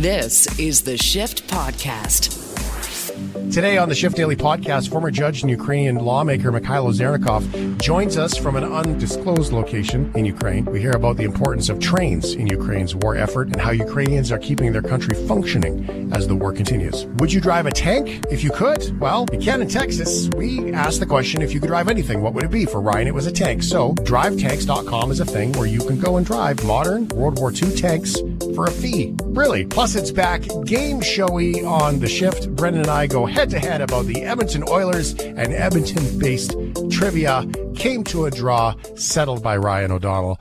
This is the Shift Podcast. Today on the Shift Daily podcast, former judge and Ukrainian lawmaker Mykhailo Zhernakov joins us from an undisclosed location in Ukraine. We hear about the importance of trains in Ukraine's war effort and how Ukrainians are keeping their country functioning as the war continues. Would you drive a tank if you could? Well, you can in Texas. We asked the question if you could drive anything, what would it be? For Ryan, it was a tank. So, drivetanks.com is a thing where you can go and drive modern World War II tanks for a fee. Really. Plus, it's back game showy on the shift. Brendan and I go head to head about the Edmonton Oilers and Edmonton based trivia. Came to a draw, settled by Ryan O'Donnell.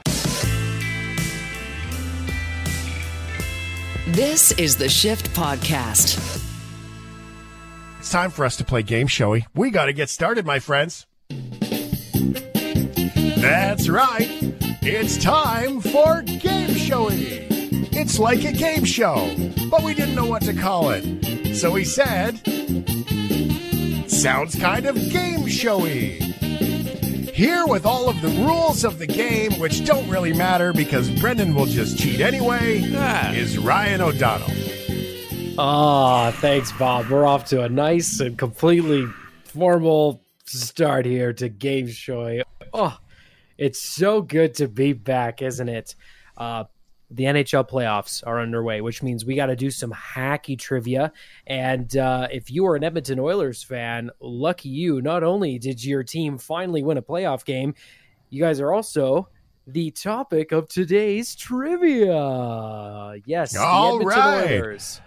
This is the Shift Podcast. It's time for us to play game showy. We got to get started, my friends. That's right. It's time for game showy. It's like a game show, but we didn't know what to call it. So we said, sounds kind of game showy. Here with all of the rules of the game, which don't really matter because Brendan will just cheat anyway, is Ryan O'Donnell. Ah, thanks, Bob. We're off to a nice and completely formal start here to Game Show. Oh, it's so good to be back, isn't it? Uh, the NHL playoffs are underway, which means we got to do some hacky trivia. And uh, if you are an Edmonton Oilers fan, lucky you, not only did your team finally win a playoff game, you guys are also the topic of today's trivia. Yes, All the Edmonton right. Oilers.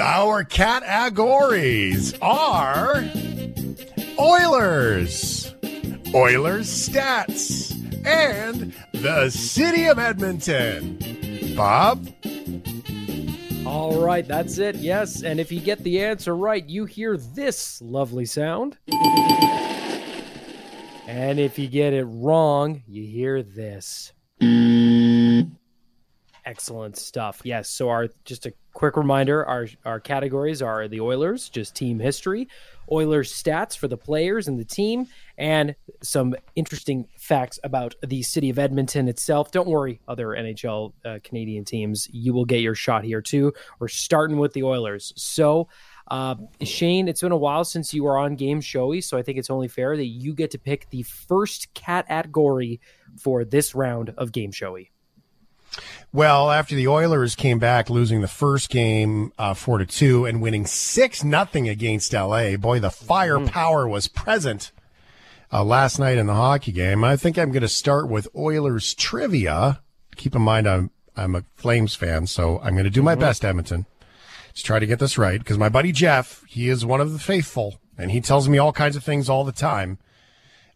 Our categories are Oilers, Oilers stats, and the city of Edmonton. Bob? All right, that's it. Yes, and if you get the answer right, you hear this lovely sound. And if you get it wrong, you hear this. Excellent stuff. Yes, so our just a quick reminder, our our categories are the Oilers, just team history, Oilers stats for the players and the team, and some interesting facts about the city of Edmonton itself. Don't worry, other NHL uh, Canadian teams, you will get your shot here too. We're starting with the Oilers. So, uh, Shane, it's been a while since you were on Game Showy, so I think it's only fair that you get to pick the first cat at Gory for this round of Game Showy. Well, after the Oilers came back losing the first game uh, four to two and winning six nothing against LA, boy, the firepower was present uh, last night in the hockey game. I think I'm going to start with Oilers trivia. Keep in mind, I'm I'm a Flames fan, so I'm going to do my best, Edmonton. Let's try to get this right because my buddy Jeff, he is one of the faithful, and he tells me all kinds of things all the time.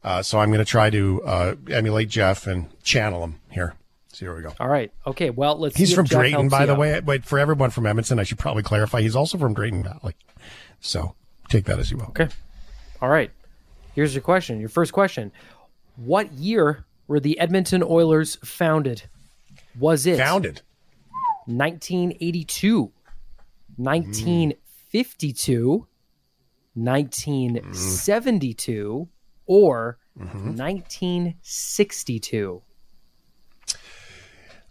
Uh, so I'm going to try to uh, emulate Jeff and channel him here. So here we go. All right. Okay. Well, let's. He's from Jeff Drayton, by the out. way. Wait, for everyone from Edmonton, I should probably clarify. He's also from Drayton Valley. So take that as you will. Okay. All right. Here's your question. Your first question. What year were the Edmonton Oilers founded? Was it Founded. 1982, 1952, 1972, or 1962?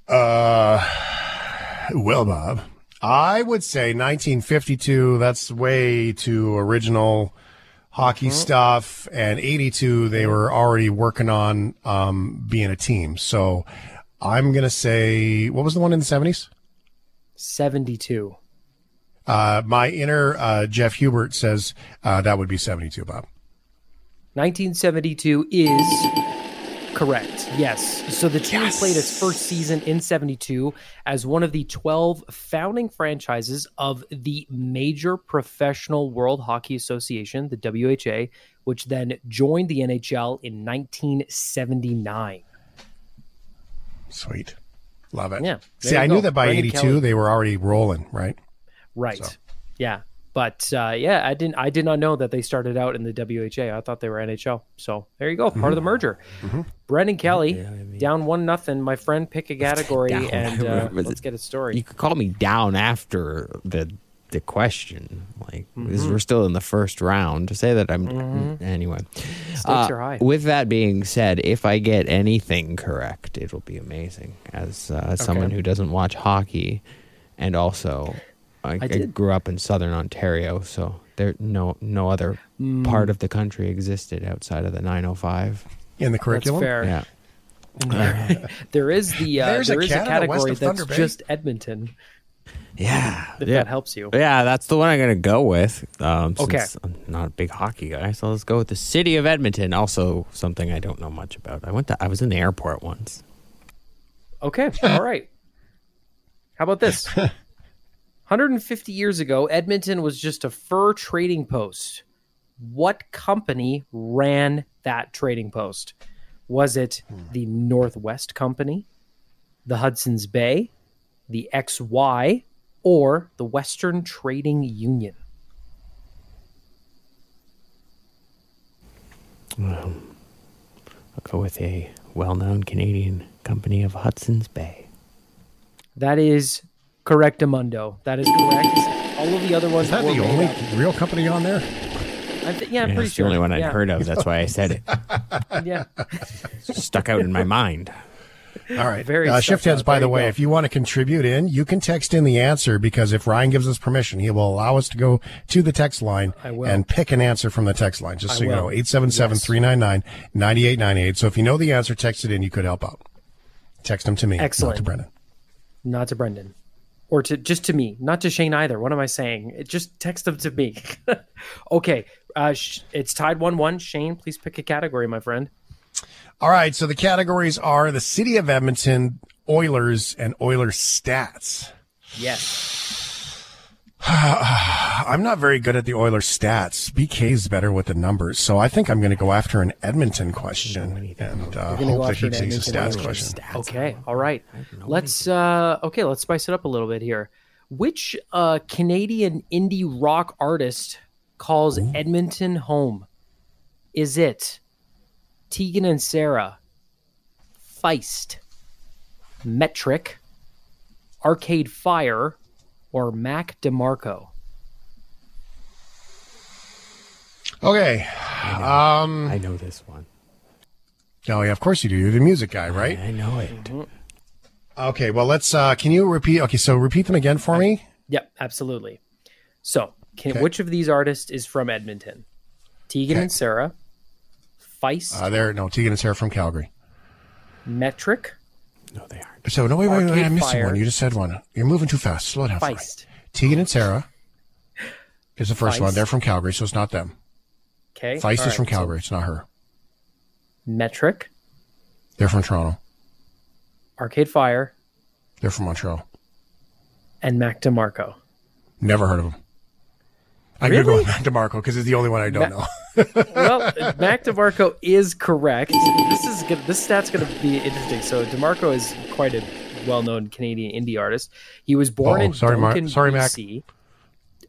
Uh, well, Bob, I would say 1952. That's way too original hockey stuff. And 82, they were already working on um, being a team. So I'm going to say, what was the one in the 70s? 72. Uh, my inner uh, Jeff Hubert says uh, that would be 72, Bob. 1972 is correct. Yes. So the team Yes. played its first season in 72 as one of the 12 founding franchises of the major professional World Hockey Association, the WHA, which then joined the NHL in 1979. Sweet. Love it. Yeah, See, I go. knew that by Brendan 82 Kelly. they were already rolling, right? Right. So. Yeah. But uh, yeah, I didn't. I did not know that they started out in the WHA. I thought they were NHL. So there you go, part of the merger. Brendan Kelly down one nothing. My friend, pick a category and uh, let's get a story. You could call me down after the the question. Like Mm-hmm. we're still in the first round. To say that I'm anyway. Stakes Uh, are high. With that being said, if I get anything correct, it'll be amazing. As uh, as someone who doesn't watch hockey and also I, I did. grew up in southern Ontario, so there no no other Hmm. part of the country existed outside of the 905. In the That's curriculum? fair. Yeah, There is the uh, There's a there is a, Canada west category that's Bay. just Edmonton. yeah, If yeah. that helps you. Yeah, that's the one I'm gonna go with. Um, Okay. since I'm not a big hockey guy, so let's go with the city of Edmonton. Also, something I don't know much about. I went to I was in the airport once. Okay, all right. How about this? 150 years ago, Edmonton was just a fur trading post. What company ran that trading post? Was it hmm. the Northwest Company, the Hudson's Bay, the XY, or the Western Trading Union? Um, I'll go with a well-known Canadian company of Hudson's Bay. That is correct, Amundo. That is correct. All of the other ones Is that the only up. real company on there? I thi- yeah, I'm Yeah, pretty it's sure. the only one I'd yeah. heard of. That's why I said it. Yeah. Stuck out in my mind. All right. Very uh, shift heads, by the way, go. if you want to contribute in, you can text in the answer because if Ryan gives us permission, he will allow us to go to the text line and pick an answer from the text line, just I so you will. know. 877 399 9898. So if you know the answer, text it in. You could help out. Text them to me, Excellent. not to Brendan. not to Brendan, or to just to me, not to Shane either. What am I saying? It, just text them to me. okay, uh, sh- it's tied one-one. Shane, please pick a category, my friend. All right. So the categories are the city of Edmonton, Oilers, and Oilers stats. Yes. I'm not very good at the Oilers stats. BK's better with the numbers. So I think I'm going to go after an Edmonton question and uh, hope that he takes a Edmonton stats question. question. Okay. All right. Let's uh okay, let's spice it up a little bit here. Which uh Canadian indie rock artist calls Edmonton home? Is it Tegan and Sara, Feist, Metric, Arcade Fire, or Mac DeMarco? Okay. I know this one. Oh yeah, of course you do. You're the music guy, right? I know it. Mm-hmm. Okay. Well, let's. uh Can you repeat? Okay, so repeat them again for me. Yep, absolutely. So, can, Okay. which of these artists is from Edmonton? Tegan Okay. and Sara, Feist, Uh There. No, Tegan and Sara from Calgary. Metric, No, they aren't. So no, wait, wait, wait. Arcade I'm missing Fire. one. You just said one. You're moving too fast. Slow down. for. Feist. Tegan and Sara is the first Feist. one. They're from Calgary, so it's not them. Okay. Feist all is from right, so Calgary. It's not her. Metric, They're from Toronto. Arcade Fire, They're from Montreal. and Mac DeMarco. Never heard of them. I'm Really? gonna go with Mac DeMarco because it's the only one I don't Ma- know. Well, Mac DeMarco is correct. This is good. This stat's going to be interesting. So DeMarco is quite a well-known Canadian indie artist. He was born Oh, in sorry, Mar- Duncan, sorry, Mac. BC,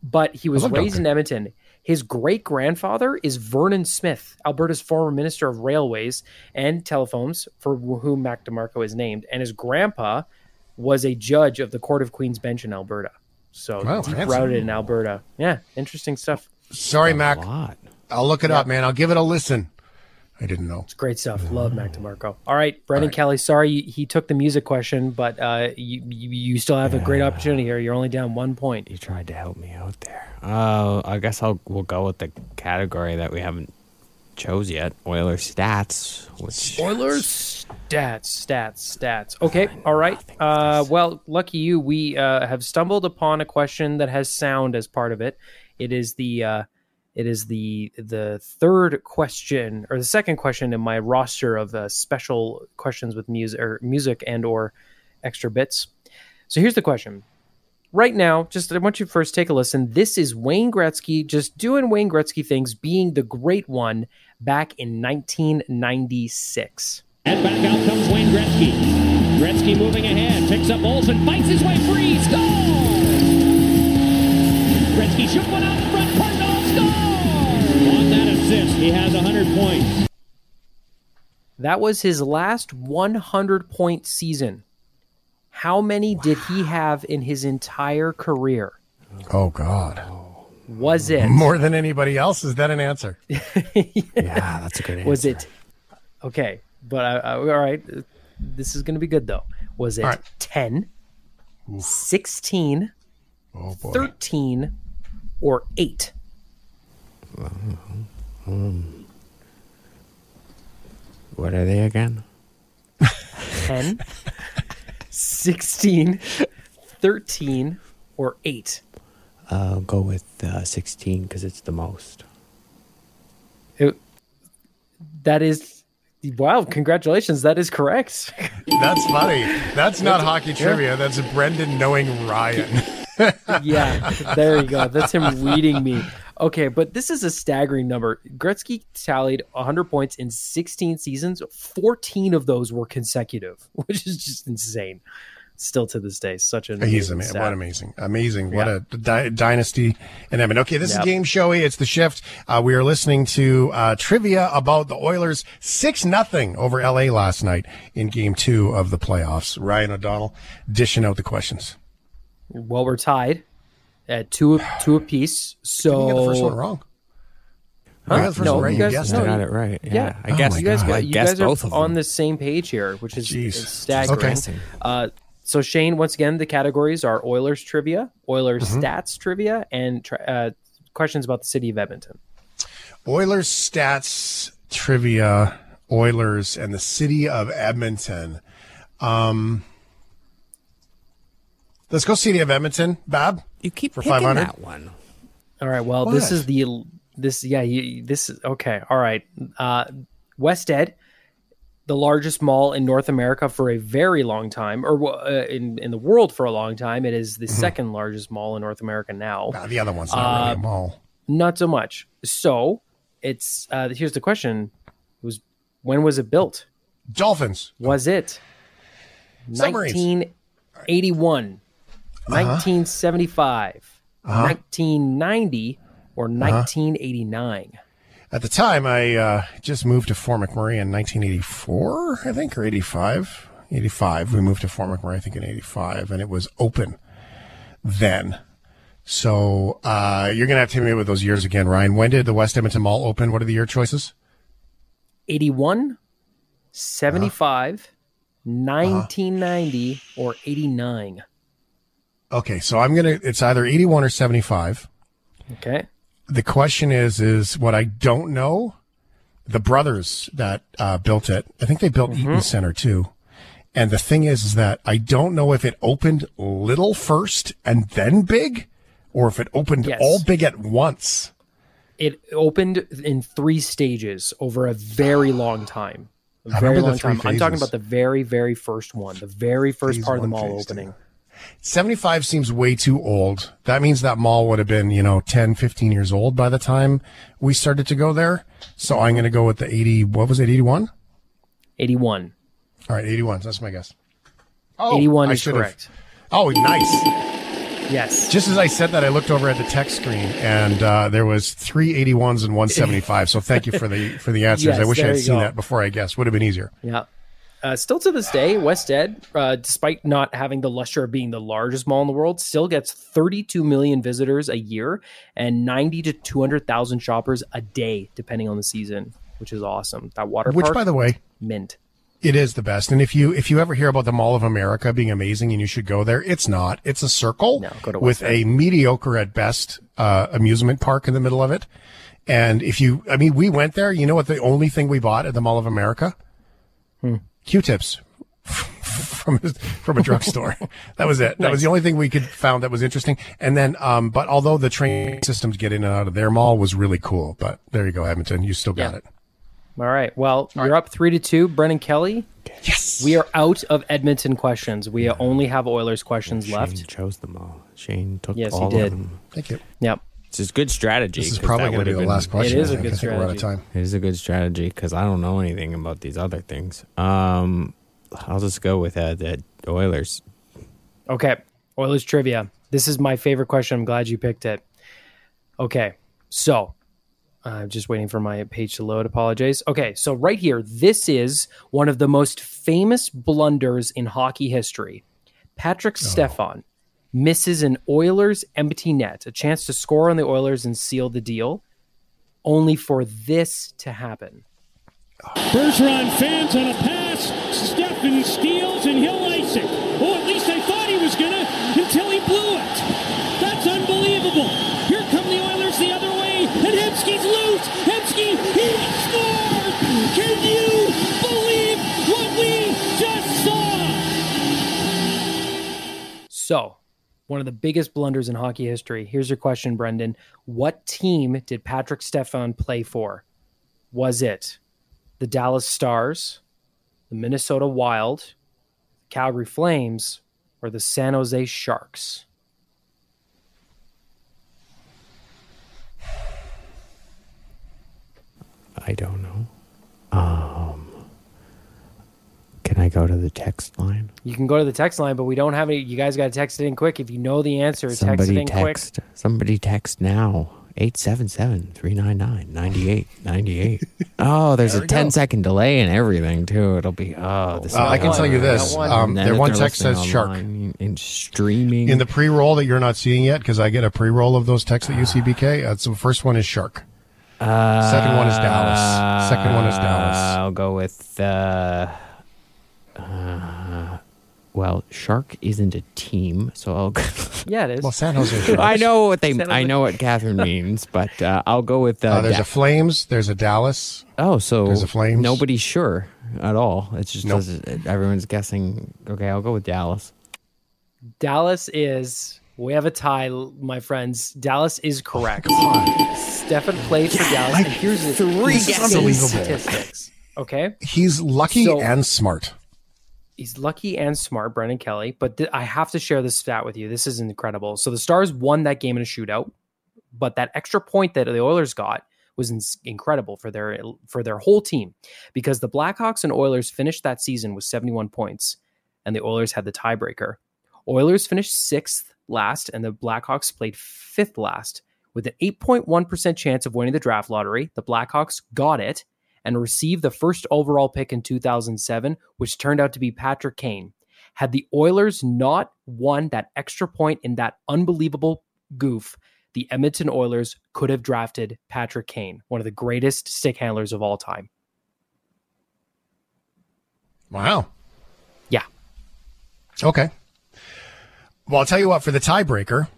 but he was raised Duncan. in Edmonton. His great grandfather is Vernon Smith, Alberta's former Minister of Railways and Telephones, for whom Mac DeMarco is named, and his grandpa was a judge of the Court of Queen's Bench in Alberta. So Wow, deep fancy. routed in Alberta. Yeah, interesting stuff. Sorry, A Mac. lot. I'll look it up, man. I'll give it a listen. I didn't know. It's great stuff. Love Mac DeMarco. All right, Brendan Kelly. Sorry he took the music question, but uh, you, you you still have a great opportunity here. You're only down one point. You tried to help me out there. Uh, I guess I'll we'll go with the category that we haven't chose yet. Oiler stats, which Oilers stats, stats, stats. Okay, all right. Uh, well, lucky you. We uh, have stumbled upon a question that has sound as part of it. It is the uh, it is the the third question or the second question in my roster of uh, special questions with music or music and or extra bits. So here's the question. Right now, just I want you to first take a listen. This is Wayne Gretzky just doing Wayne Gretzky things, being the great one back in 1996. And back out comes Wayne Gretzky. Gretzky moving ahead, picks up Olsen, fights his way free, scores! Gretzky shoot one out he has 100 points. That was his last 100 point season. How many did he have in his entire career? Oh God, Was it more than anybody else. Is that an answer? yeah, that's a good answer. was it okay, but I, I, all right, this is going to be good though. Was it All right. 10, 16, Oh 13, or 8? What are they again? 10, 16, 13, or 8? I'll go with uh, 16 because it's the most. It- that is, wow, congratulations. That is correct. That's funny. That's not hockey trivia. That's Brendan knowing Ryan. yeah, there you go. That's him reading me. Okay, but this is a staggering number. Gretzky tallied 100 points in 16 seasons. 14 of those were consecutive, which is just insane. Still to this day, such an He's amazing amazing. stat. What amazing, amazing. Yeah. What a dy- dynasty in Edmonton. Okay, this Yep. is Game Showy. It's the shift. Uh, we are listening to uh, trivia about the Oilers six nothing over LA last night in Game Two of the playoffs. Ryan O'Donnell dishing out the questions. Well, we're tied at two two apiece. So You got the first one wrong. Huh? Got the first No, one right. you You guys- guessed no, it. got it right. Yeah, Yeah. I guess my you guys, got, you guys are both on the same page here, which is Jeez. is staggering. Okay. Uh, so Shane, once again, the categories are Oilers trivia, Oilers Mm-hmm. stats trivia, and tra- uh, questions about the city of Edmonton. Oilers stats trivia. Oilers and the city of Edmonton. Um, let's go city of Edmonton. Bab. You keep For picking 500? that one. All right. Well, this is the this yeah you, this is okay. All right. Uh, West Ed, the largest mall in North America for a very long time, or uh, in in the world for a long time. It is the second largest mall in North America now. Ah, the other one's not really a mall. Not so much. So it's uh, here's the question: it was when was it built? Dolphins. Was it Submarines. 1981, 1975, 1990, or 1989? At the time, I uh, just moved to Fort McMurray in 1984, I think, or 85. 85. We moved to Fort McMurray, I think, in 85, and it was open then. So uh, you're going to have to hit me with those years again, Ryan. When did the West Edmonton Mall open? What are the year choices? 81, 75, 1990, or 89? Okay, so I'm to, it's either 81 or 75. Okay. The question is, is what I don't know. The brothers that uh, built it, I think they built Mm-hmm. Eaton Center too. And the thing is, is that I don't know if it opened little first and then big, or if it opened Yes. all big at once. It opened in three stages over a very long time. A very long time. I'm talking about the very, very first one, the very first Phase part of the mall two. Opening. 75 seems way too old. That means that mall would have been, you know, 10, 15 years old by the time we started to go there. So I'm going to go with the 80, what was it, 81? 81. All right, 81. That's my guess. Oh, 81 I is should've- correct. Oh, nice. Yes. Just as I said that, I looked over at the text screen and uh, there was three 81s and 175. So thank you for the for the answers. Yes, I wish I had seen go. that before I guessed. Would have been easier. Yeah. Uh, still to this day, West Ed, uh, despite not having the luster of being the largest mall in the world, still gets 32 million visitors a year and 90 to 200,000 shoppers a day, depending on the season, which is awesome. That water park, Which, by the way, mint. it is the best. And if you if you ever hear about the Mall of America being amazing and you should go there, it's not. It's a circle No, with a mediocre at best uh, amusement park in the middle of it. And if you, I mean, we went there. You know what? The only thing we bought at the Mall of America, Hmm. Q-tips from from a drugstore. that was it. That was the only thing we could found that was interesting. And then, um, but although the train systems get in and out of their mall was really cool. But there you go, Edmonton. You still got Yeah. it. All right. Well, you're up three to two. Brendan Kelly, Yes. we are out of Edmonton questions. We only have Oilers questions left. Shane chose them all. Shane took Yes, he did. of them. Thank you. Yep. This is good strategy. This is probably going to be the been- last question. is I a think. good I think we're out of strategy. time. It is a good strategy because I don't know anything about these other things. Um, I'll just go with uh, the Oilers. Okay. Oilers trivia. This is my favorite question. I'm glad you picked it. Okay. So I'm just waiting for my page to load. Apologize. Okay. So right here, this is one of the most famous blunders in hockey history. Patrik Stefan misses an Oilers empty net, a chance to score on the Oilers and seal the deal, only for this to happen. Bergeron fans on a pass. Stefan steals and he'll ice it. Oh, at least I thought he was gonna until he blew it. That's unbelievable. Here come the Oilers the other way, and Hemsky's loose. Hemsky, he scored. Can you believe what we just saw? So one of the biggest blunders in hockey history. Here's your question, Brendan. What team did Patrik Stefan play for? Was it the Dallas Stars, the Minnesota Wild, the Calgary Flames, or the San Jose Sharks? I don't know. Um, can I go to the text line? You can go to the text line, but we don't have any. You guys got to text it in quick. If you know the answer, text it Somebody in quick. text. Somebody text now. 877-399-9898. oh, there's There a we 10 go. second delay and everything too. It'll be oh, this. Uh, I can one. tell you this. got one. Um, And there one text says listening shark. in streaming. In the pre-roll that you're not seeing yet, because I get a pre-roll of those texts at UCBK. Uh, so the first one is shark. Second one is Dallas. Second one is Dallas. I'll go with. Uh, uh, well, Shark isn't a team, so I'll. Yeah, it is. Well, San Jose Sharks. I know what they. I know what Catherine means, but uh, I'll go with. Uh, Uh, there's Da- a Flames. There's a Dallas. oh, so there's a Flames. Nobody's sure at all. It's just Nope. everyone's guessing. Okay, I'll go with Dallas. Dallas is. We have a tie, my friends. Dallas is correct. Stefan plays for Dallas. and here's the three insane guesses. statistics. Okay, He's lucky So- and smart. He's lucky and smart, Brendan Kelly. But th- I have to share this stat with you. This is incredible. So the Stars won that game in a shootout, but that extra point that the Oilers got was in- incredible for their for their whole team because the Blackhawks and Oilers finished that season with 71 points, and the Oilers had the tiebreaker. Oilers finished sixth last, and the Blackhawks played fifth last. With an 8.1% chance of winning the draft lottery, the Blackhawks got it and received the first overall pick in 2007, which turned out to be Patrick Kane. Had the Oilers not won that extra point in that unbelievable goof, the Edmonton Oilers could have drafted Patrick Kane, one of the greatest stick handlers of all time. Wow. Yeah. Okay. Well, I'll tell you what. For the tiebreaker,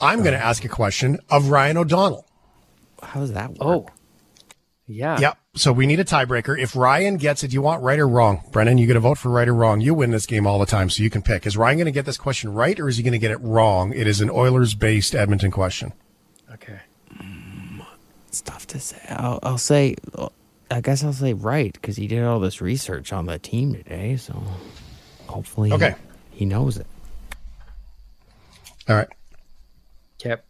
I'm going to uh-huh. ask a question of Ryan O'Donnell. How does that work? Oh, yeah. Yep. So we need a tiebreaker. If Ryan gets it, do you want right or wrong? Brendan, you get to vote for right or wrong. You win this game all the time, so you can pick. Is Ryan going to get this question right or is he going to get it wrong? It is an Oilers based Edmonton question. Okay. Mm, it's tough to say. I'll, I'll say. I guess I'll say right because he did all this research on the team today. So hopefully, Okay. he knows it. All right. Yep.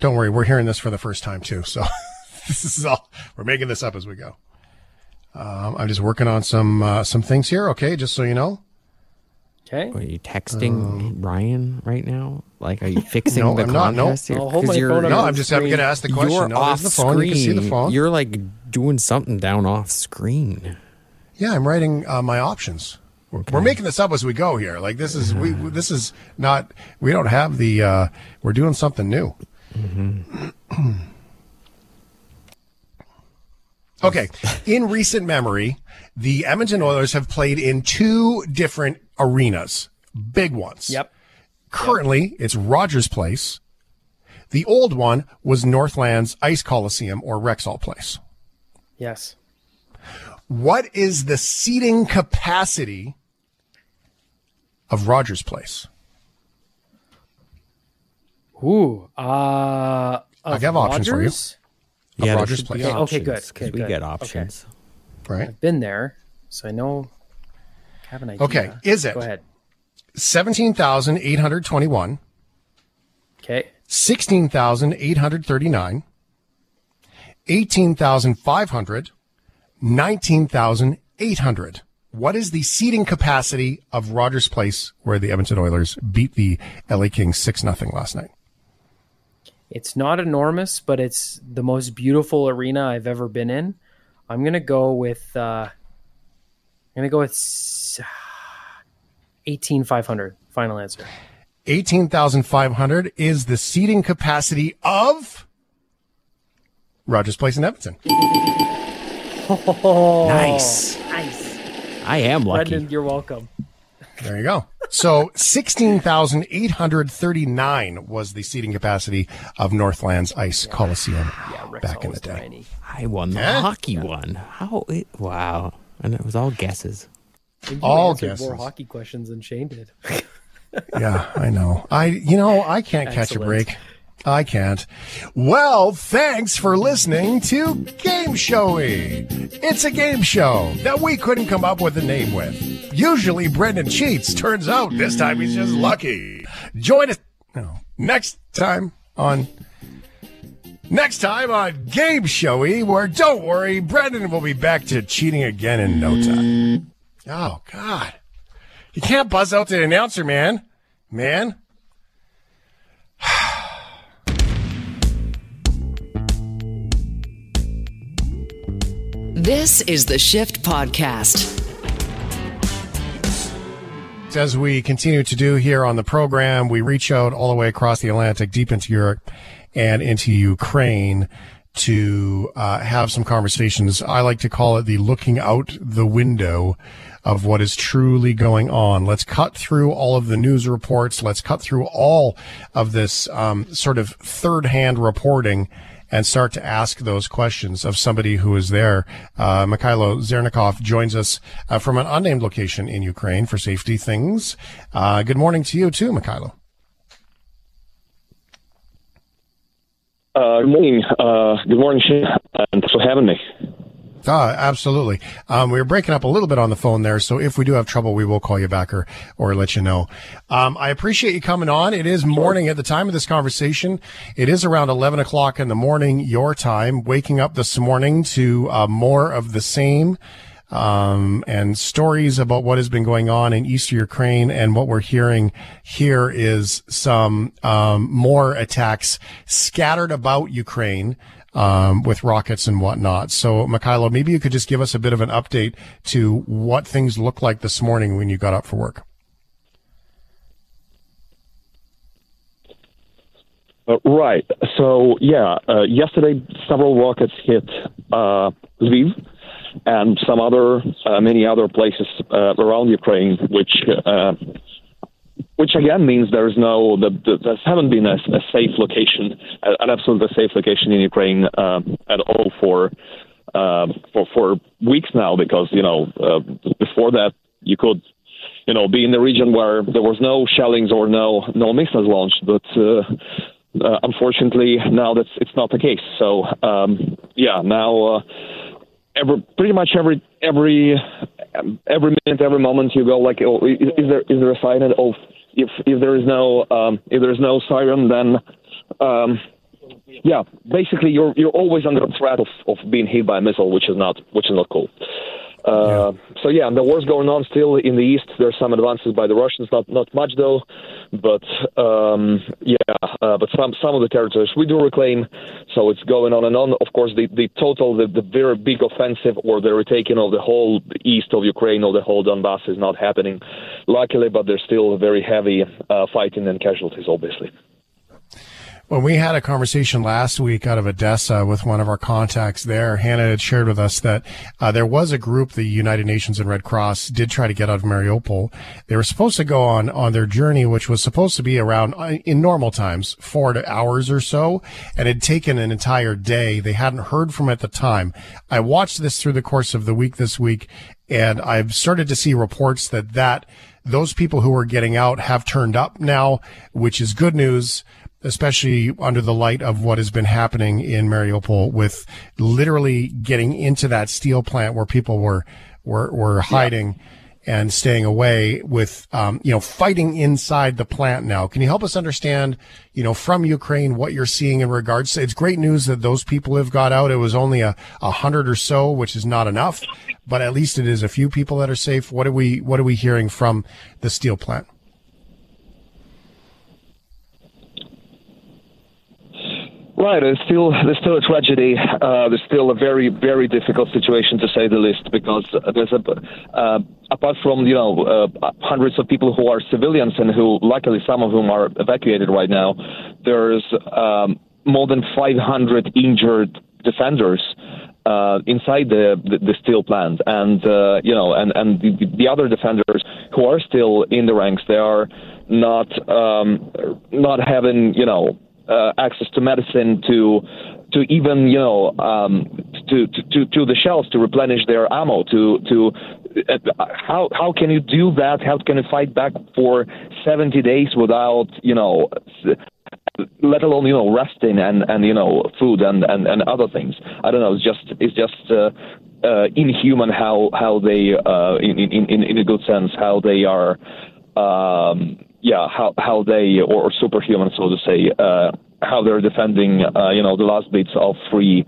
Don't worry. We're hearing this for the first time, too. So this is all, we're making this up as we go. Um, I'm just working on some, uh, some things here. Okay. Just so you know. Okay. Are you texting Ryan right now? Like, are you fixing Um, No, the I'm not. No. here? I'll hold 'Cause my you're- phone up No, on I'm just, I'm going to ask the question. You're no, off the phone. screen. You can see the phone. You're like doing something down off screen. Yeah, I'm writing uh, my options. We're, we're making this up as we go here. Like this is we this is not we don't have the uh, we're doing something new. okay, in recent memory, the Edmonton Oilers have played in two different arenas, big ones. Yep. Currently, it's Rogers Place. The old one was Northland's Ice Coliseum or Rexall Place. Yes. What is the seating capacity of Rogers Place? Ooh. Uh, I have options for you. Rogers? Yeah, there Rogers should be Place. Okay, good, options, 'cause good, we good. get Okay. options. Right? I've been there, so I know. I have an idea. Okay, is it? Go ahead. 17,821, Okay. 16,839, 18,500, 19,800. What is the seating capacity of Rogers Place where the Edmonton Oilers beat the LA Kings 6 0 last night? It's not enormous, but it's the most beautiful arena I've ever been in. I'm gonna go with. Uh, I'm gonna go with eighteen five hundred. Final answer. 18,500 is the seating capacity of Rogers Place in Edmonton. Nice. Nice, I am lucky. Brendan. You're welcome. There you go. So 16,839 was the seating capacity of Northland's Ice Coliseum Yeah, back in the day. tiny. I won the Yeah? hockey one. How? It, wow. And it was all guesses. All guesses. more hockey questions than Shane did. yeah, I know. I you know I can't catch a break. I can't. Well, thanks for listening to Game Showy. It's a game show that we couldn't come up with a name with. Usually Brendan cheats. Turns out this time he's just lucky. Join us no, next time on next time on Game Showy, where don't worry, Brendan will be back to cheating again in no time. Oh God. You can't buzz out the announcer, man. Man. This is the Shift Podcast. As we continue to do here on the program, we reach out all the way across the Atlantic, deep into Europe and into Ukraine to uh, have some conversations. I like to call it the looking out the window of what is truly going on. Let's cut through all of the news reports. Let's cut through all of this um, sort of third hand reporting and start to ask those questions of somebody who is there. Uh, Mykhailo Zhernakov joins us uh, from an unnamed location in Ukraine for safety things. Uh, good morning to you too, Mykhailo. Uh, good morning. Uh, good morning, and thanks for having me. Ah, absolutely. Um, we were breaking up a little bit on the phone there, so if we do have trouble, we will call you back or, or let you know. Um, I appreciate you coming on. It is morning at the time of this conversation. It is around 11 o'clock in the morning, your time, waking up this morning to uh, more of the same. Um, and stories about what has been going on in Eastern Ukraine and what we're hearing here is some, um, more attacks scattered about Ukraine um, with rockets and whatnot. So, Mykhailo, maybe you could just give us a bit of an update to what things look like this morning when you got up for work. Uh, right. So, yeah, uh, yesterday several rockets hit uh, Lviv and some other, uh, many other places uh, around Ukraine, which, uh, which again means there is no, the, the, there haven't been a, a safe location, an absolutely safe location in Ukraine uh, at all for, uh, for for weeks now, because you know uh, before that you could you know, be in the region where there was no shellings or no no missiles launched. But uh, uh, unfortunately, now that's it's not the case. So um, yeah, now uh, every pretty much every every every minute, every moment you go like, oh, is, is there is there a siren? Oh, if if there is no um, if there is no siren, then um, yeah, basically you're you're always under threat of, of being hit by a missile, which is not which is not cool. Uh, So yeah, the war's going on still in the east. There's some advances by the Russians, not not much though, but um, yeah, uh, but some some of the territories we do reclaim. So it's going on and on. Of course, the the total, the, the very big offensive or the retaking of the whole east of Ukraine or the whole Donbass is not happening, luckily. But there's still very heavy uh, fighting and casualties, obviously. When we had a conversation last week out of Odessa with one of our contacts there, Hannah had shared with us that uh, there was a group, the United Nations and Red Cross, did try to get out of Mariupol. They were supposed to go on on their journey, which was supposed to be around uh, in normal times four to hours or so, and had taken an entire day. They hadn't heard from at the time. I watched this through the course of the week this week, and I've started to see reports that that those people who are getting out have turned up now, which is good news especially under the light of what has been happening in Mariupol with literally getting into that steel plant where people were were, were hiding and staying away with um, you know fighting inside the plant now. Can you help us understand, you know, from Ukraine what you're seeing in regards to it's great news that those people have got out. It was only a, a hundred or so, which is not enough, but at least it is a few people that are safe. What are we what are we hearing from the steel plant? Right, there's still there's still a tragedy. Uh, there's still a very very difficult situation to say the least because there's a uh, apart from you know uh, hundreds of people who are civilians and who luckily some of whom are evacuated right now, there's um, more than 500 injured defenders uh, inside the, the, the steel plant, and uh, you know, and and the, the other defenders who are still in the ranks, they are not um, not having you know uh, access to medicine, to to even you know um, to, to to the shelves to replenish their ammo, to to how how can you do that? How can you fight back for 70 days without you know? let alone you know resting and and you know food and and, and other things i don't know it's just it's just uh, uh, inhuman how how they uh, in, in in in a good sense how they are um, yeah how how they or superhuman so to say uh, how they're defending uh, you know the last bits of free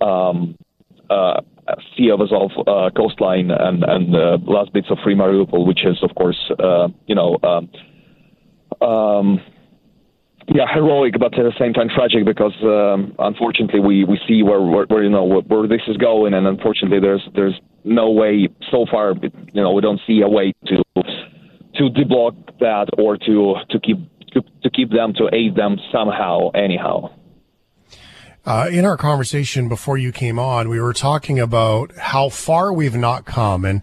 um, uh, Sea of Azov uh, coastline and and uh, last bits of free Mariupol, which is of course uh, you know. Um, um, yeah, heroic, but at the same time tragic because um, unfortunately we, we see where, where, where you know where, where, this is going, and unfortunately there's there's no way so far. You know, we don't see a way to to deblock that or to to keep to, to keep them to aid them somehow, anyhow. Uh, in our conversation before you came on, we were talking about how far we've not come, and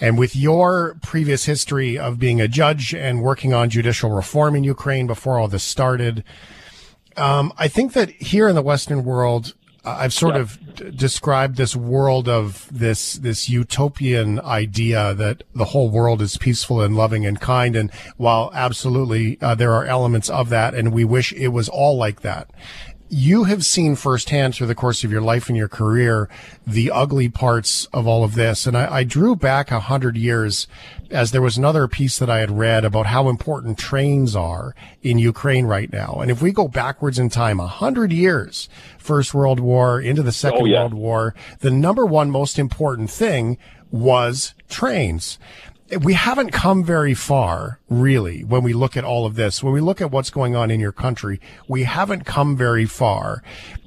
and with your previous history of being a judge and working on judicial reform in Ukraine before all this started, um, I think that here in the Western world, I've sort yeah. of d- described this world of this this utopian idea that the whole world is peaceful and loving and kind. And while absolutely uh, there are elements of that, and we wish it was all like that, you have seen firsthand through the course of your life and your career the ugly parts of all of this. And I, I drew back a hundred years as there was another piece that I had read about how important trains are in Ukraine right now. And if we go backwards in time, a hundred years, First World War into the Second oh, yeah. World War, the number one most important thing was trains we haven't come very far, really, when we look at all of this. When we look at what's going on in your country, we haven't come very far.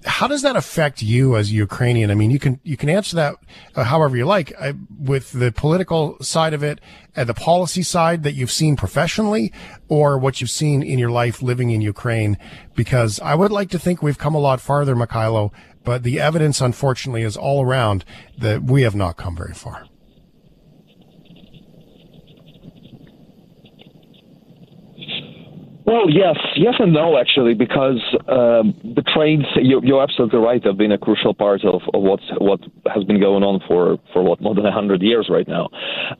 How does that affect you as a Ukrainian? I mean, you can you can answer that uh, however you like, with the political side of it and the policy side that you've seen professionally, or what you've seen in your life living in Ukraine. Because I would like to think we've come a lot farther, Mykhailo, but the evidence, unfortunately, is all around that we have not come very far. Well, yes, yes and no, actually, because um, the trains. You're, you're, absolutely right. Have been a crucial part of, of what's what has been going on for for what more than hundred years right now.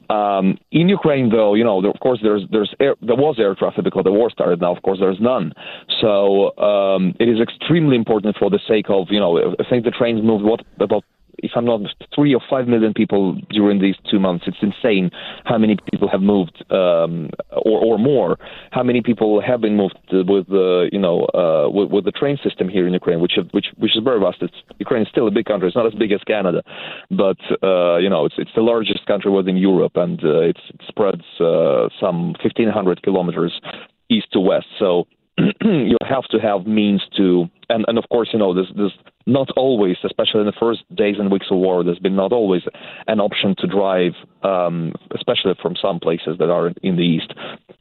Um, in Ukraine, though, you know, there, of course, there's there's air, there was air traffic because the war started. Now, of course, there's none. So um, it is extremely important for the sake of you know. I think the trains moved what about if I'm not three or five million people during these two months. It's insane how many people have moved, um, or or more. How many people have been moved with the you know uh, with, with, the train system here in Ukraine, which which which is very vast. It's, Ukraine is still a big country. It's not as big as Canada, but uh, you know it's it's the largest country within Europe, and uh, it spreads uh, some 1,500 kilometers east to west. So you have to have means to, and, and of course, you know, this there's not always, especially in the first days and weeks of war, there's been not always an option to drive, um, especially from some places that are in the east,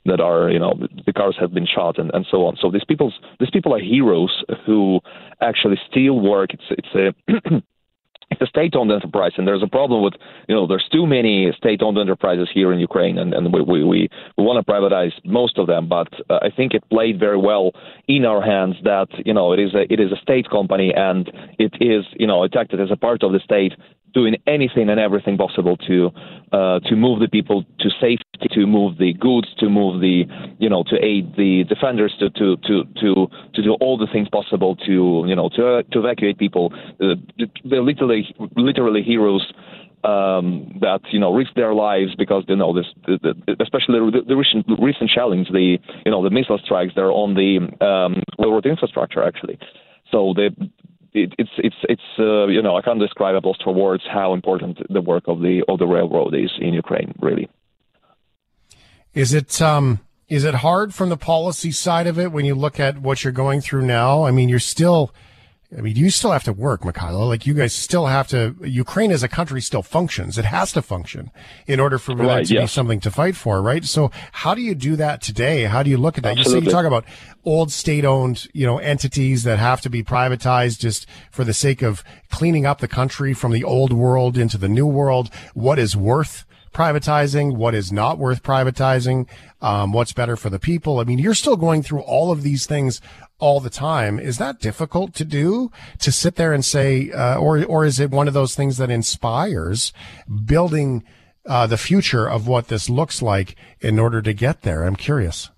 that are, you know, the cars have been shot and, and so on. So these people, these people are heroes who actually still work. It's, it's a it's a state-owned enterprise, and there's a problem with you know there's too many state-owned enterprises here in Ukraine, and, and we, we, we, want to privatize most of them. But uh, I think it played very well in our hands that you know it is a it is a state company, and it is you know it acted as a part of the state doing anything and everything possible to uh, to move the people to safety, to move the goods, to move the you know to aid the defenders, to to to to, to do all the things possible to you know to uh, to evacuate people. Uh, they're literally literally heroes. Um, that you know risk their lives because you know this, the, the, especially the, the, recent recent the you know the missile strikes. They're on the um, railroad infrastructure actually. So they it, it's it's it's uh, you know I can't describe it lost for words how important the work of the of the railroad is in Ukraine really. Is it um is it hard from the policy side of it when you look at what you're going through now? I mean, you're still I mean, you still have to work, Mykhailo. Like you guys still have to. Ukraine as a country still functions. It has to function in order for right, that to be something to fight for, right? So, how do you do that today? How do you look at that? Absolutely. You say you talk about old state-owned, you know, entities that have to be privatized just for the sake of cleaning up the country from the old world into the new world. What is worth privatizing, what is not worth privatizing, um, what's better for the people. I mean, you're still going through all of these things all the time. Is that difficult to do to sit there and say, uh, or or is it one of those things that inspires building uh, the future of what this looks like in order to get there? I'm curious.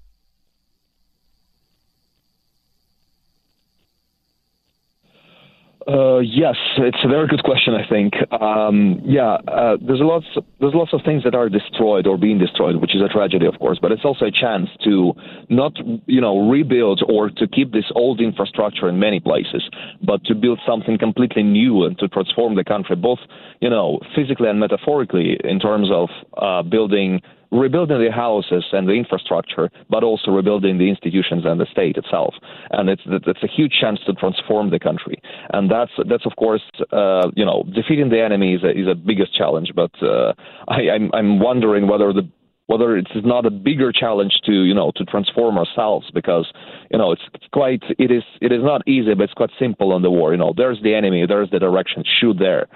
Uh, yes, it's a very good question. I think. Um, yeah, uh, there's lots there's lots of things that are destroyed or being destroyed, which is a tragedy, of course. But it's also a chance to not you know rebuild or to keep this old infrastructure in many places, but to build something completely new and to transform the country, both you know physically and metaphorically, in terms of uh, building rebuilding the houses and the infrastructure, but also rebuilding the institutions and the state itself. And it's it's a huge chance to transform the country. And that's that's of course uh, you know defeating the enemy is a, is a biggest challenge. But uh, I, I'm I'm wondering whether the whether it is not a bigger challenge to you know to transform ourselves because you know it's, it's quite it is it is not easy but it's quite simple on the war you know there's the enemy there's the direction shoot there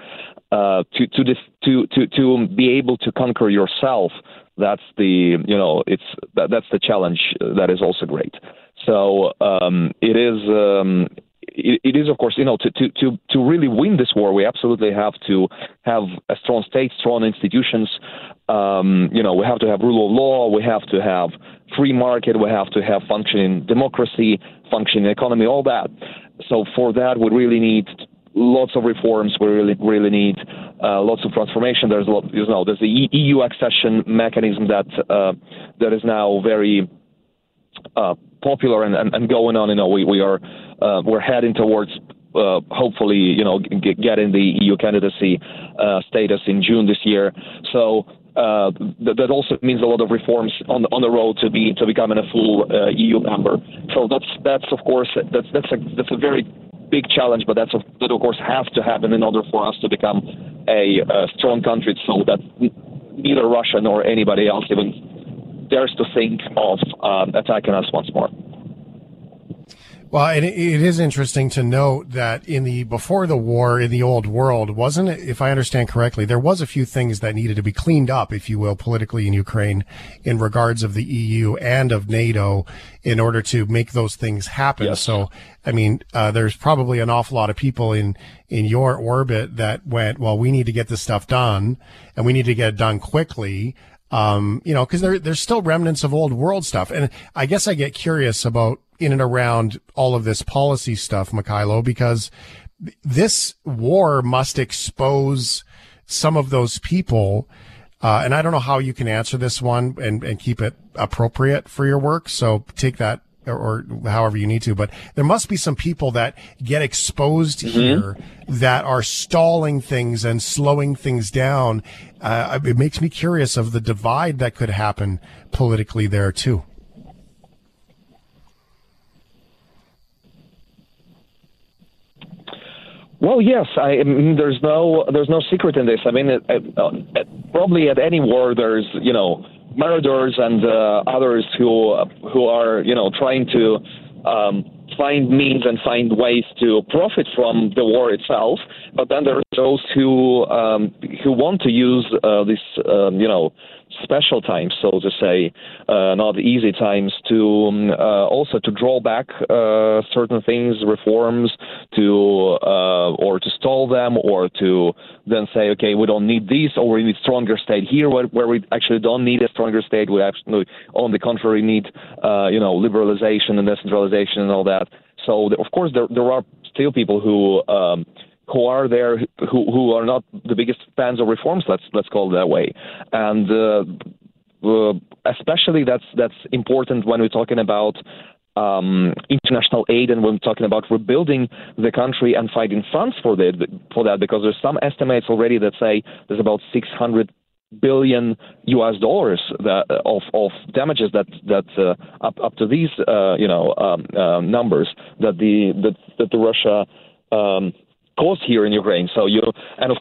uh, to to to to to be able to conquer yourself that's the you know it's that, that's the challenge that is also great. So um, it is. Um, it, it is, of course, you know, to, to, to, to really win this war, we absolutely have to have a strong state, strong institutions. Um, you know, we have to have rule of law, we have to have free market, we have to have functioning democracy, functioning economy, all that. So for that, we really need lots of reforms. We really really need uh, lots of transformation. There's a lot, you know, there's the EU accession mechanism that uh, that is now very uh, popular and, and, and, going on. You know, we we are uh, we're heading towards. Uh, hopefully, you know, get, getting the EU candidacy uh, status in June this year. So uh, that, that, also means a lot of reforms on on the road to be to becoming a full uh, EU member. So that's that's of course that's that's a that's a very big challenge, but that's of, that of course has to happen in order for us to become a, a strong country, so that neither Russia nor anybody else even dares to think of um, attacking us once more. Well, it, it is interesting to note that in the before the war in the old world, wasn't it? If I understand correctly, there was a few things that needed to be cleaned up, if you will, politically in Ukraine, in regards of the EU and of NATO, in order to make those things happen. Yes. So, I mean, uh, there's probably an awful lot of people in in your orbit that went, well, we need to get this stuff done, and we need to get it done quickly. Um, you know, because there there's still remnants of old world stuff, and I guess I get curious about in and around all of this policy stuff, Mykhailo, because this war must expose some of those people. Uh, and I don't know how you can answer this one and, and keep it appropriate for your work. So take that or, or however you need to, but there must be some people that get exposed mm-hmm. here that are stalling things and slowing things down. Uh, it makes me curious of the divide that could happen politically there too. Well, yes. I, I mean, there's no there's no secret in this. I mean, it, it, uh, probably at any war there's you know murderers and uh, others who who are you know trying to um, find means and find ways to profit from the war itself. But then there are those who um, who want to use uh, this um, you know special times, so to say, uh, not easy times, to um, uh, also to draw back uh, certain things, reforms, to uh, or to stall them, or to then say, okay, we don't need these, or we need stronger state here, where, where we actually don't need a stronger state. We actually, on the contrary, need uh, you know liberalization and decentralization and all that. So of course, there there are still people who. Um, who are there who who are not the biggest fans of reforms. Let's let's call it that way, and uh, uh, especially that's that's important when we're talking about. Um, international aid, and when we're talking about rebuilding the country and finding funds for that, for that, because there's some estimates already that say there's about 600 billion U.S. dollars that, of of damages that that uh, up up to these uh, you know um, uh, numbers that the that, that the Russia um, cause here in Ukraine. So you and of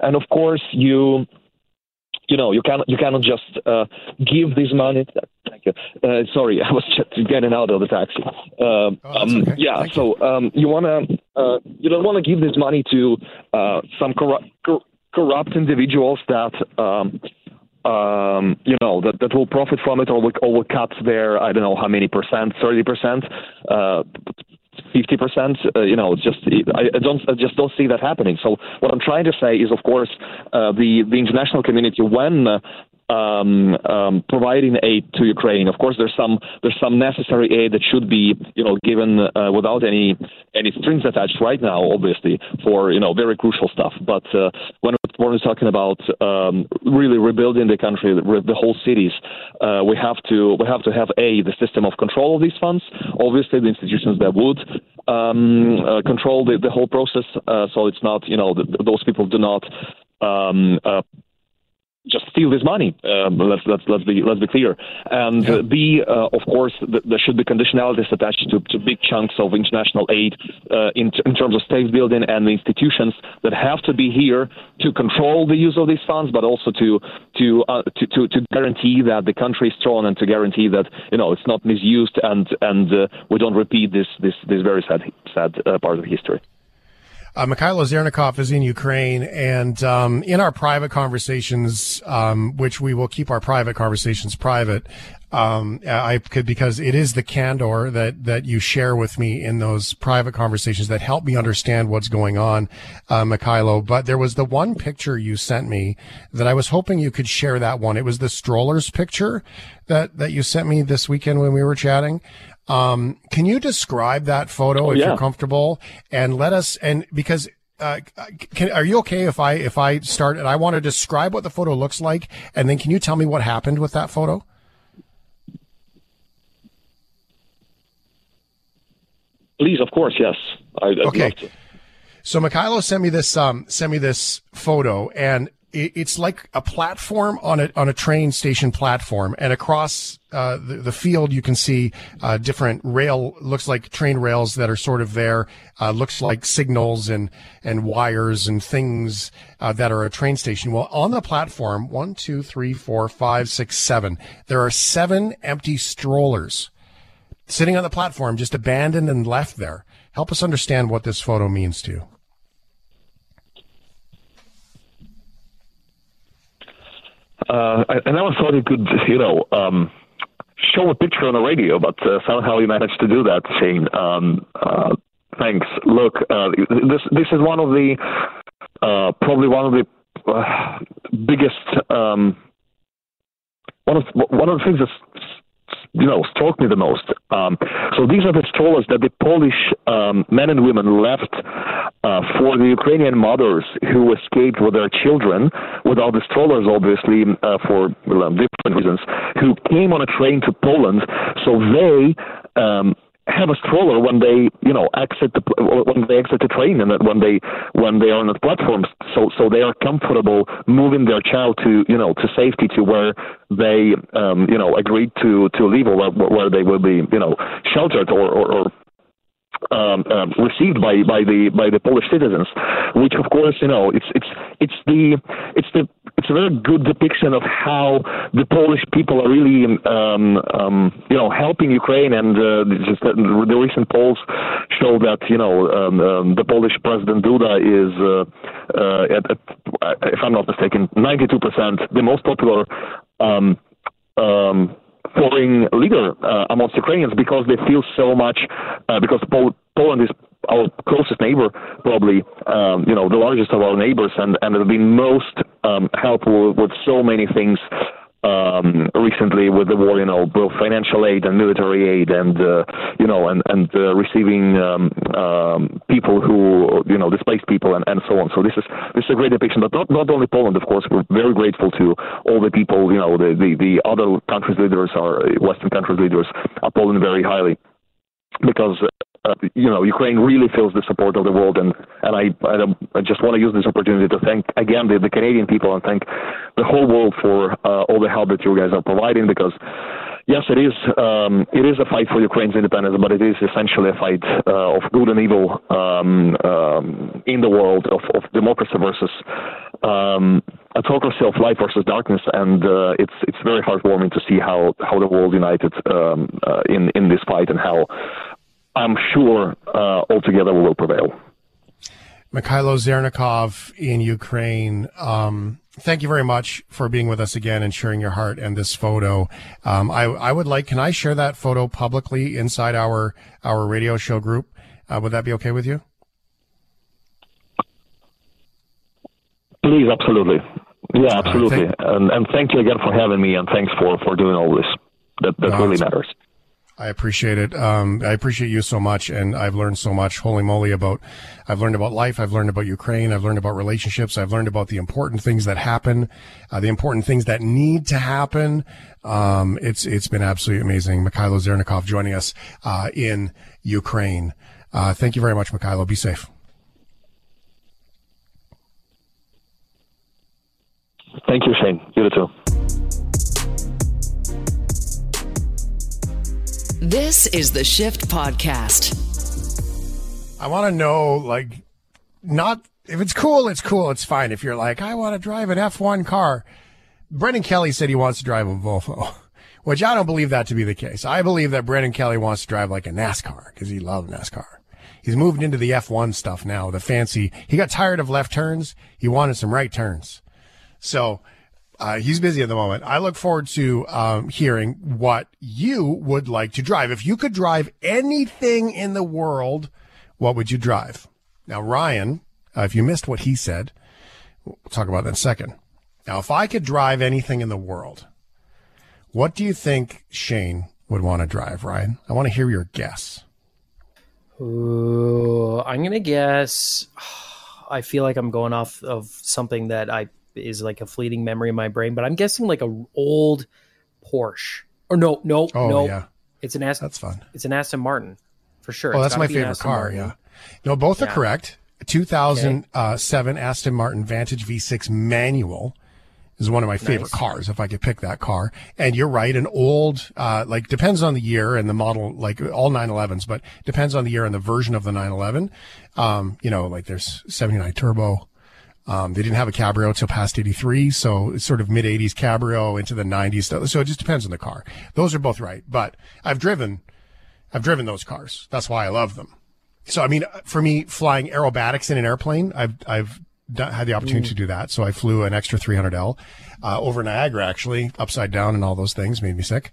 and of course you you know you cannot you cannot just uh, give this money. Thank you. Uh, sorry, I was just getting out of the taxi. Uh, oh, um, okay. Yeah, Thank so you, um, you wanna uh, you don't want to give this money to uh, some corrupt corrupt individuals that. Um, um, you know that, that will profit from it or will, or will cut their I don't know how many percent, thirty percent, uh, fifty percent. Uh, you know, just I, I don't I just don't see that happening. So what I'm trying to say is, of course, uh, the the international community when uh, um, um, providing aid to Ukraine. Of course, there's some there's some necessary aid that should be you know given uh, without any any strings attached right now, obviously for you know very crucial stuff. But uh, when we're talking about um, really rebuilding the country, the whole cities, uh, we have to we have to have a the system of control of these funds. Obviously, the institutions that would um, uh, control the, the whole process, uh, so it's not you know the, those people do not um, uh, just steal this money. Um, let's let's let's be let's be clear. And yeah. B, uh, of course, th- there should be conditionalities attached to, to big chunks of international aid uh, in, t- in terms of state building and the institutions that have to be here to control the use of these funds, but also to to uh, to, to, to guarantee that the country is strong and to guarantee that you know it's not misused and and uh, we don't repeat this this this very sad sad uh, part of history. Uh, Mykhailo Zhernakov is in Ukraine, and um, in our private conversations, um, which we will keep our private conversations private, um, I could because it is the candor that that you share with me in those private conversations that help me understand what's going on, uh, Mykhailo. But there was the one picture you sent me that I was hoping you could share that one. It was the strollers picture that that you sent me this weekend when we were chatting. Um, can you describe that photo oh, if yeah. you're comfortable and let us, and because uh, can, are you okay if I if I start and I want to describe what the photo looks like, and then can you tell me what happened with that photo? Please, of course, yes. I, okay. So Mykhailo sent me this um sent me this photo, and it's like a platform on a on a train station platform, and across uh, the, the, field you can see uh, different rail looks like train rails that are sort of there. Uh, looks like signals and and wires and things uh, that are a train station. Well, on the platform, one, two, three, four, five, six, seven. There are seven empty strollers sitting on the platform, just abandoned and left there. Help us understand what this photo means to you. Uh, I, I never thought you could, you know, um, show a picture on the radio, but uh, somehow you managed to do that, Shane. Um, uh, thanks. Look, uh, this this is one of the uh, probably one of the uh, biggest um, one of one of the things that's you know, struck me the most. Um, so these are the strollers that the Polish um, men and women left uh, for the Ukrainian mothers who escaped with their children, without the strollers, obviously, uh, for different reasons, who came on a train to Poland. So they um, have a stroller when they you know exit the when they exit the train and when they when they are on the platforms so so they are comfortable moving their child to you know to safety to where they um you know agreed to to leave or where, where they will be you know sheltered or or, or um, um, received by, by the by the Polish citizens, which of course you know it's it's it's the it's the it's a very good depiction of how the Polish people are really um, um, you know helping Ukraine, and uh, just the, the recent polls show that you know um, um, the Polish President Duda is uh, uh, at, at, if I'm not mistaken 92 percent the most popular. Um, um, foreign leader uh, amongst Ukrainians because they feel so much uh, because Pol- Poland is our closest neighbor, probably um, you know the largest of our neighbors, and and have been most um, helpful with so many things um, recently with the war, you know, both financial aid and military aid, and uh, you know, and and uh, receiving um, um, people who you know displaced people and, and so on. So this is this is a great depiction, but not not only Poland, of course. We're very grateful to all the people, you know, the the, the other countries' leaders, our Western countries' leaders, uphold very highly because uh, you know, Ukraine really feels the support of the world, and and I I, I just want to use this opportunity to thank again the, the Canadian people and thank the whole world for uh, all the help that you guys are providing because. Yes, it is. Um, it is a fight for Ukraine's independence, but it is essentially a fight uh, of good and evil um, um, in the world of, of democracy versus um, autocracy of light versus darkness, and uh, it's it's very heartwarming to see how, how the world united um, uh, in in this fight and how I'm sure uh, altogether will prevail. Mykhailo Zhernakov in Ukraine. Um, thank you very much for being with us again and sharing your heart and this photo. Um, I, I would like, can I share that photo publicly inside our, our radio show group? Uh, would that be okay with you? Please, absolutely. Yeah, absolutely. thank- and, and thank you again for having me, and thanks for, for doing all this. That, that No, really matters. I appreciate it. Um, I appreciate you so much, and I've learned so much. Holy moly! About I've learned about life. I've learned about Ukraine. I've learned about relationships. I've learned about the important things that happen, uh, the important things that need to happen. Um, it's it's been absolutely amazing. Mykhailo Zhernakov joining us uh, in Ukraine. Uh, thank you very much, Mykhailo. Be safe. Thank you, Shane. You too. This is the Shift Podcast. I want to know, like, not if it's cool, it's cool, it's fine. If you're like, I want to drive an F1 car, Brendan Kelly said he wants to drive a Volvo, which I don't believe that to be the case. I believe that Brendan Kelly wants to drive like a NASCAR because he loves NASCAR. He's moved into the F1 stuff now, the fancy. He got tired of left turns. He wanted some right turns. So uh, he's busy at the moment. I look forward to um, hearing what you would like to drive. If you could drive anything in the world, what would you drive? Now, Ryan, uh, if you missed what he said, we'll talk about that in a second. Now, if I could drive anything in the world, what do you think Shane would want to drive, Ryan? I want to hear your guess. Ooh, I'm gonna guess. I feel like I'm going off of something that I is like a fleeting memory in my brain, but I'm guessing like a old Porsche. Or no, no, Oh, no. yeah. It's an Aston. That's fun. It's an Aston Martin for sure. Oh, It's that's my favorite car. Martin. Yeah. No, both are correct. 2007 Aston Martin Vantage V6 manual is one of my favorite Nice. cars if I could pick that car. And you're right, an old, uh, like depends on the year and the model, like all 911s, but depends on the year and the version of the 911. Um, you know, like there's 79 turbo. Um, they didn't have a cabrio till past 83. So it's sort of mid 80s cabrio into the 90s. So it just depends on the car. Those are both right, but I've driven, I've driven those cars. That's why I love them. So, I mean, for me, flying aerobatics in an airplane, I've, I've done, had the opportunity to do that. So I flew an extra 300L, uh, over Niagara, actually, upside down and all those things made me sick.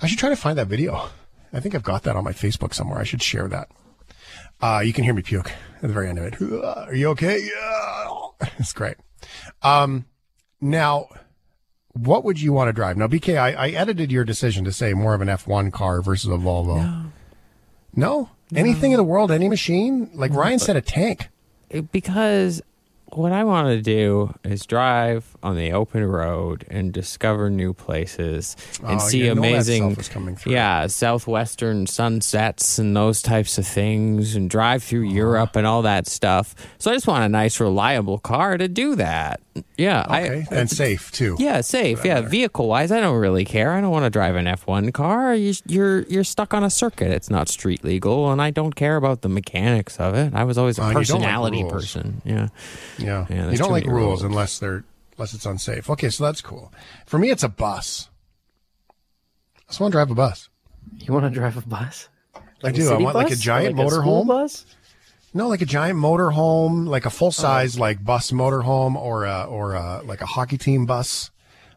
I should try to find that video. I think I've got that on my Facebook somewhere. I should share that. Uh, you can hear me puke at the very end of it. Are you okay? Yeah. It's great. Um, now, what would you want to drive? Now, BK, I, I edited your decision to say more of an F1 car versus a Volvo. No? Anything in the world, any machine? Like Ryan said, a tank. because what I want to do is drive on the open road and discover new places and Oh, see that amazing, yeah, southwestern sunsets and those types of things, and drive through Uh-huh. Europe and all that stuff. So I just want a nice, reliable car to do that. Yeah, Okay. I, and safe, too. yeah, safe. Yeah, vehicle wise, I don't really care. I don't want to drive an F one car. You, you're you're stuck on a circuit. It's not street legal, and I don't care about the mechanics of it. I was always a Oh, and like personality person. Yeah. Yeah. Yeah, you don't like rules, rules. unless they're unless it's unsafe. Okay, so that's cool. For me, it's a bus. I just want to drive a bus. You want to drive a bus? I do. I city want like a giant Like a school motorhome. bus? No, like a giant motorhome, like a full size oh. like bus motorhome, or a, or a, like a hockey team bus,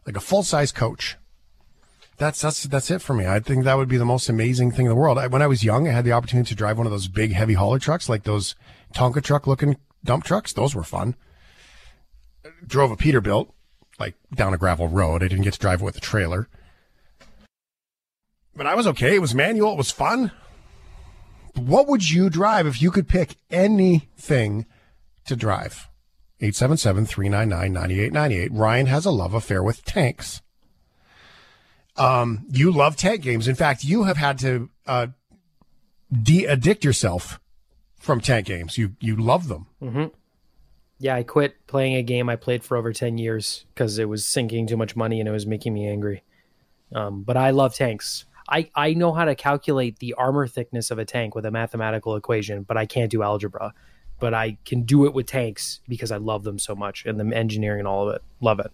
like a full size coach. That's that's that's it for me. I think that would be the most amazing thing in the world. I, when I was young, I had the opportunity to drive one of those big heavy hauler trucks, like those Tonka truck looking dump trucks. Those were fun. Drove a Peterbilt, like down a gravel road. I didn't get to drive it with a trailer, but I was okay. It was manual. It was fun. What would you drive if you could pick anything to drive? 877-399-9898. Ryan has a love affair with tanks. Um, you love tank games. In fact, you have had to uh, de-addict yourself from tank games. You you love them. Yeah, I quit playing a game I played for over 10 years because it was sinking too much money and it was making me angry. Um, but I love tanks. I, I know how to calculate the armor thickness of a tank with a mathematical equation, but I can't do algebra. But I can do it with tanks because I love them so much and the engineering and all of it. Love it.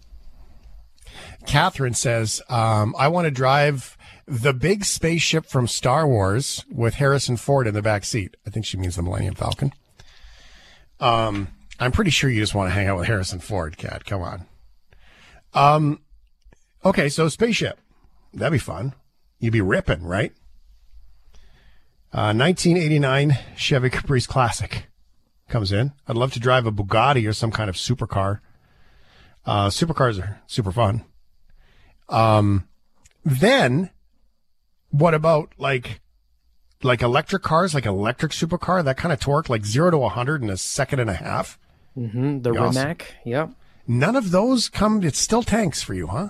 Catherine says, um, I want to drive the big spaceship from Star Wars with Harrison Ford in the back seat. I think she means the Millennium Falcon. Um, I'm pretty sure you just want to hang out with Harrison Ford, Cat. Come on. Um, okay, so spaceship. That'd be fun. You'd be ripping, right? Uh, 1989 Chevy Caprice Classic comes in. I'd love to drive a Bugatti or some kind of supercar. Uh, supercars are super fun. Um, then what about like, like electric cars, like electric supercar, that kind of torque, like zero to 100 in a second and a half? Mm, the Awesome. Rimac. Yep. None of those come, it's still tanks for you, huh?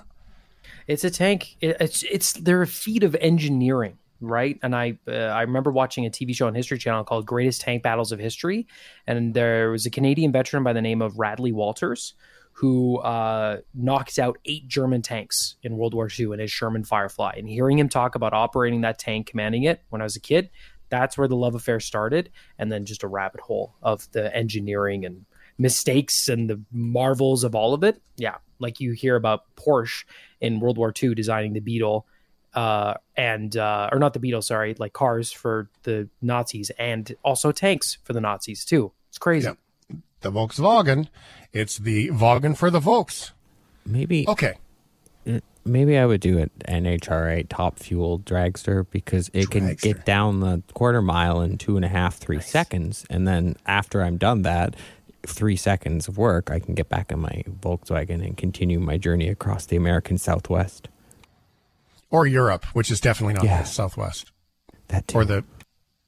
It's a tank. It, it's it's they're a feat of engineering, right? And I uh, I remember watching a TV show on History Channel called Greatest Tank Battles of History, and there was a Canadian veteran by the name of Radley Walters who uh, knocked out eight German tanks in World War II in his Sherman Firefly. And hearing him talk about operating that tank, commanding it when I was a kid, that's where the love affair started, and then just a rabbit hole of the engineering and mistakes and the marvels of all of it. Yeah, like you hear about Porsche in World War II designing the Beetle, uh, and uh, or not the Beetle, sorry, like cars for the Nazis and also tanks for the Nazis too. It's crazy. Yep. The Volkswagen. It's the Wagen for the Volks. Maybe Okay. maybe I would do an NHRA top fuel dragster because it can get down the quarter mile in two and a half, three seconds. And then after I'm done that, three seconds of work, I can get back in my Volkswagen and continue my journey across the American Southwest. Or Europe, which is definitely not Yeah. the Southwest. That too. Or the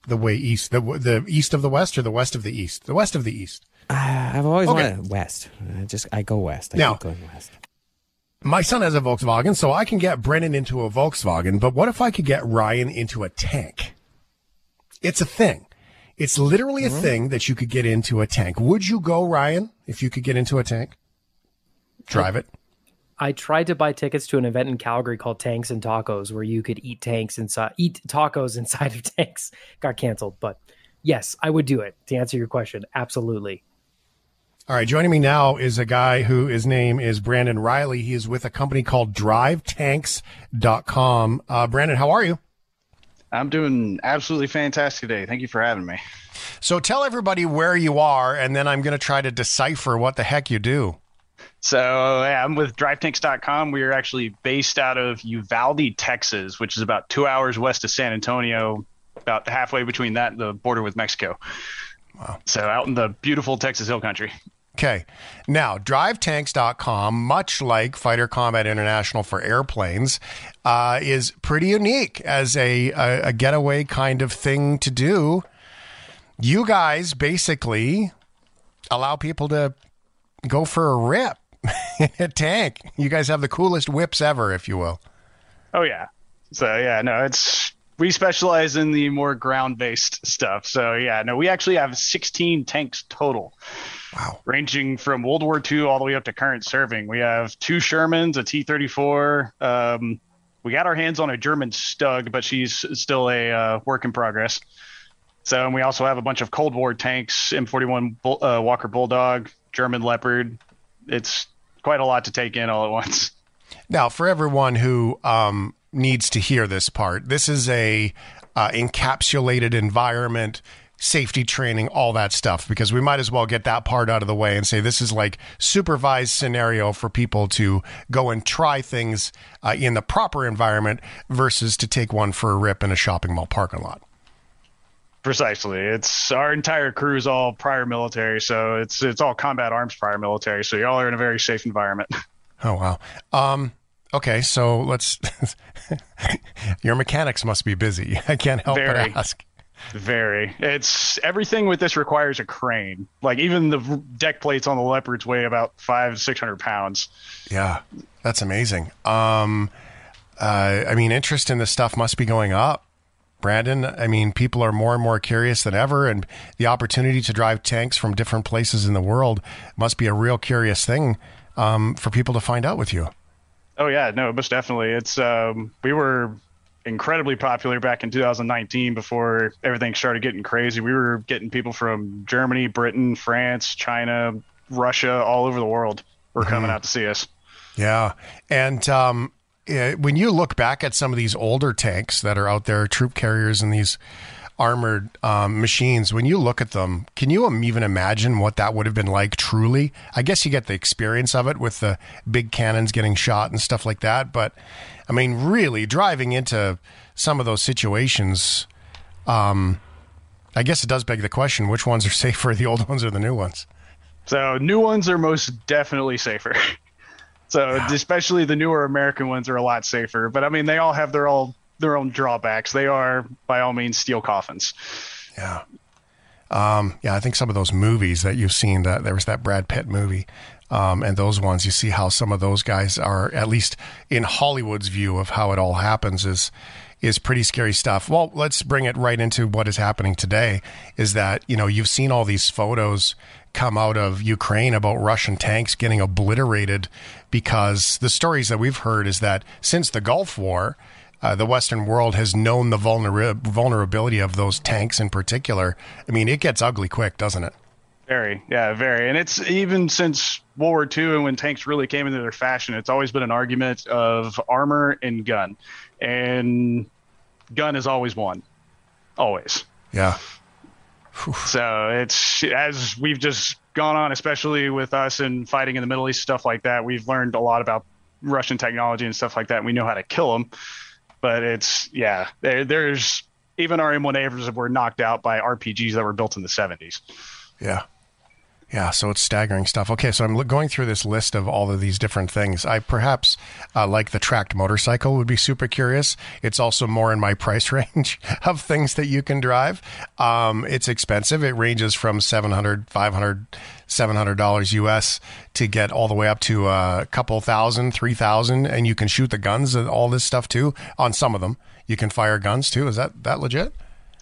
the way east, the the east of the west or the west of the east? The west of the east. Uh, I've always Okay. wanted west. I just I go west. I Now- keep going west. My son has a Volkswagen, so I can get Brendan into a Volkswagen, but what if I could get Ryan into a tank? It's a thing. It's literally a mm-hmm. thing that you could get into a tank. Would you go, Ryan, if you could get into a tank? Drive it. I tried to buy tickets to an event in Calgary called Tanks and Tacos, where you could eat tanks inside, eat tacos inside of tanks. Got canceled, but yes, I would do it. To answer your question, absolutely. All right, joining me now is a guy who his name is Brandon Riley. He is with a company called DriveTanks.com. Uh, Brandon, how are you? I'm doing absolutely fantastic today. Thank you for having me. So tell everybody where you are, and then I'm going to try to decipher what the heck you do. So yeah, I'm with DriveTanks.com. We are actually based out of Uvalde, Texas, which is about two hours west of San Antonio, about halfway between that and the border with Mexico. Wow. So out in the beautiful Texas Hill Country. Okay. Now, drivetanks.com, much like Fighter Combat International for airplanes, uh, is pretty unique as a, a, a getaway kind of thing to do. You guys basically allow people to go for a rip in a tank. You guys have the coolest whips ever, if you will. Oh yeah. So yeah, no, it's we specialize in the more ground-based stuff. So yeah, no, we actually have 16 tanks total. Wow. Ranging from World War II all the way up to current serving. We have two Shermans, a T-34. Um, we got our hands on a German Stug, but she's still a uh, work in progress. So and we also have a bunch of Cold War tanks, M41 Bull, uh, Walker Bulldog, German Leopard. It's quite a lot to take in all at once. Now, for everyone who um, needs to hear this part, this is a uh, encapsulated environment, safety training, all that stuff. Because we might as well get that part out of the way and say this is like supervised scenario for people to go and try things uh, in the proper environment versus to take one for a rip in a shopping mall parking lot. Precisely. It's our entire crew is all prior military, so it's it's all combat arms prior military. So y'all are in a very safe environment. Oh wow. Um, okay, so let's. your mechanics must be busy. I can't help Very. but ask. Very. It's everything with this requires a crane. Like even the deck plates on the leopards weigh about five six hundred pounds. Yeah, that's amazing. Um, uh, I mean, interest in this stuff must be going up. Brandon, I mean, people are more and more curious than ever, and the opportunity to drive tanks from different places in the world must be a real curious thing um, for people to find out with you. Oh yeah, no, most definitely. It's um, we were incredibly popular back in 2019 before everything started getting crazy. We were getting people from Germany, Britain, France, China, Russia, all over the world were coming out to see us. Yeah, and um, when you look back at some of these older tanks that are out there, troop carriers and these armored um, machines, when you look at them, can you even imagine what that would have been like? Truly, I guess you get the experience of it with the big cannons getting shot and stuff like that. But I mean, really driving into some of those situations. Um, I guess it does beg the question: which ones are safer, the old ones or the new ones? So new ones are most definitely safer. so yeah. especially the newer American ones are a lot safer. But I mean, they all have their all their own drawbacks. They are by all means steel coffins. Yeah. Um, yeah, I think some of those movies that you've seen that there was that Brad Pitt movie, um, and those ones you see how some of those guys are at least in Hollywood's view of how it all happens is is pretty scary stuff. Well, let's bring it right into what is happening today. Is that you know you've seen all these photos come out of Ukraine about Russian tanks getting obliterated because the stories that we've heard is that since the Gulf War, uh, the Western world has known the vulner- vulnerability of those tanks in particular. I mean, it gets ugly quick, doesn't it? Very, yeah, very. And it's even since World War II and when tanks really came into their fashion, it's always been an argument of armor and gun. And gun has always won. Always. Yeah. So it's as we've just gone on, especially with us and fighting in the Middle East, stuff like that. We've learned a lot about Russian technology and stuff like that. And we know how to kill them. But it's yeah, there, there's even our M1 Abrams were knocked out by RPGs that were built in the 70s. Yeah. Yeah, so it's staggering stuff. Okay, so I'm going through this list of all of these different things. I perhaps uh, like the tracked motorcycle would be super curious. It's also more in my price range of things that you can drive. Um, it's expensive. It ranges from 700, 500, 700 dollars US to get all the way up to a couple thousand, three thousand, and you can shoot the guns and all this stuff too. On some of them, you can fire guns too. Is that that legit?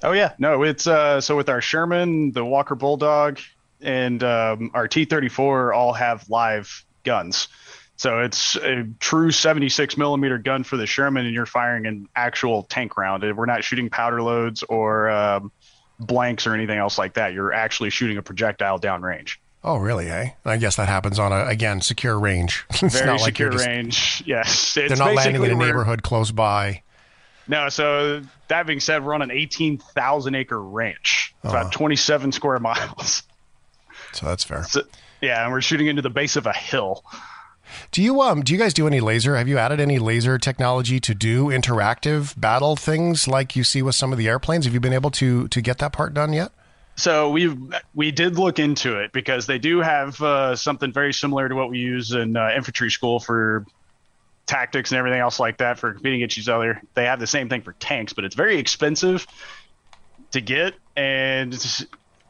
Oh yeah, no, it's uh, so with our Sherman, the Walker Bulldog, and um, our T34 all have live guns. So it's a true 76 millimeter gun for the Sherman, and you're firing an actual tank round. We're not shooting powder loads or um, blanks or anything else like that. You're actually shooting a projectile downrange. Oh, really? Hey, I guess that happens on a again secure range. it's Very secure like just, range. Yes, it's they're not landing in a neighborhood close by. No. So that being said, we're on an 18,000 acre ranch. It's uh-huh. about 27 square miles. So that's fair. So, yeah, and we're shooting into the base of a hill. Do you um do you guys do any laser? Have you added any laser technology to do interactive battle things like you see with some of the airplanes? Have you been able to to get that part done yet? So we we did look into it because they do have uh, something very similar to what we use in uh, infantry school for tactics and everything else like that for competing against each other. They have the same thing for tanks, but it's very expensive to get, and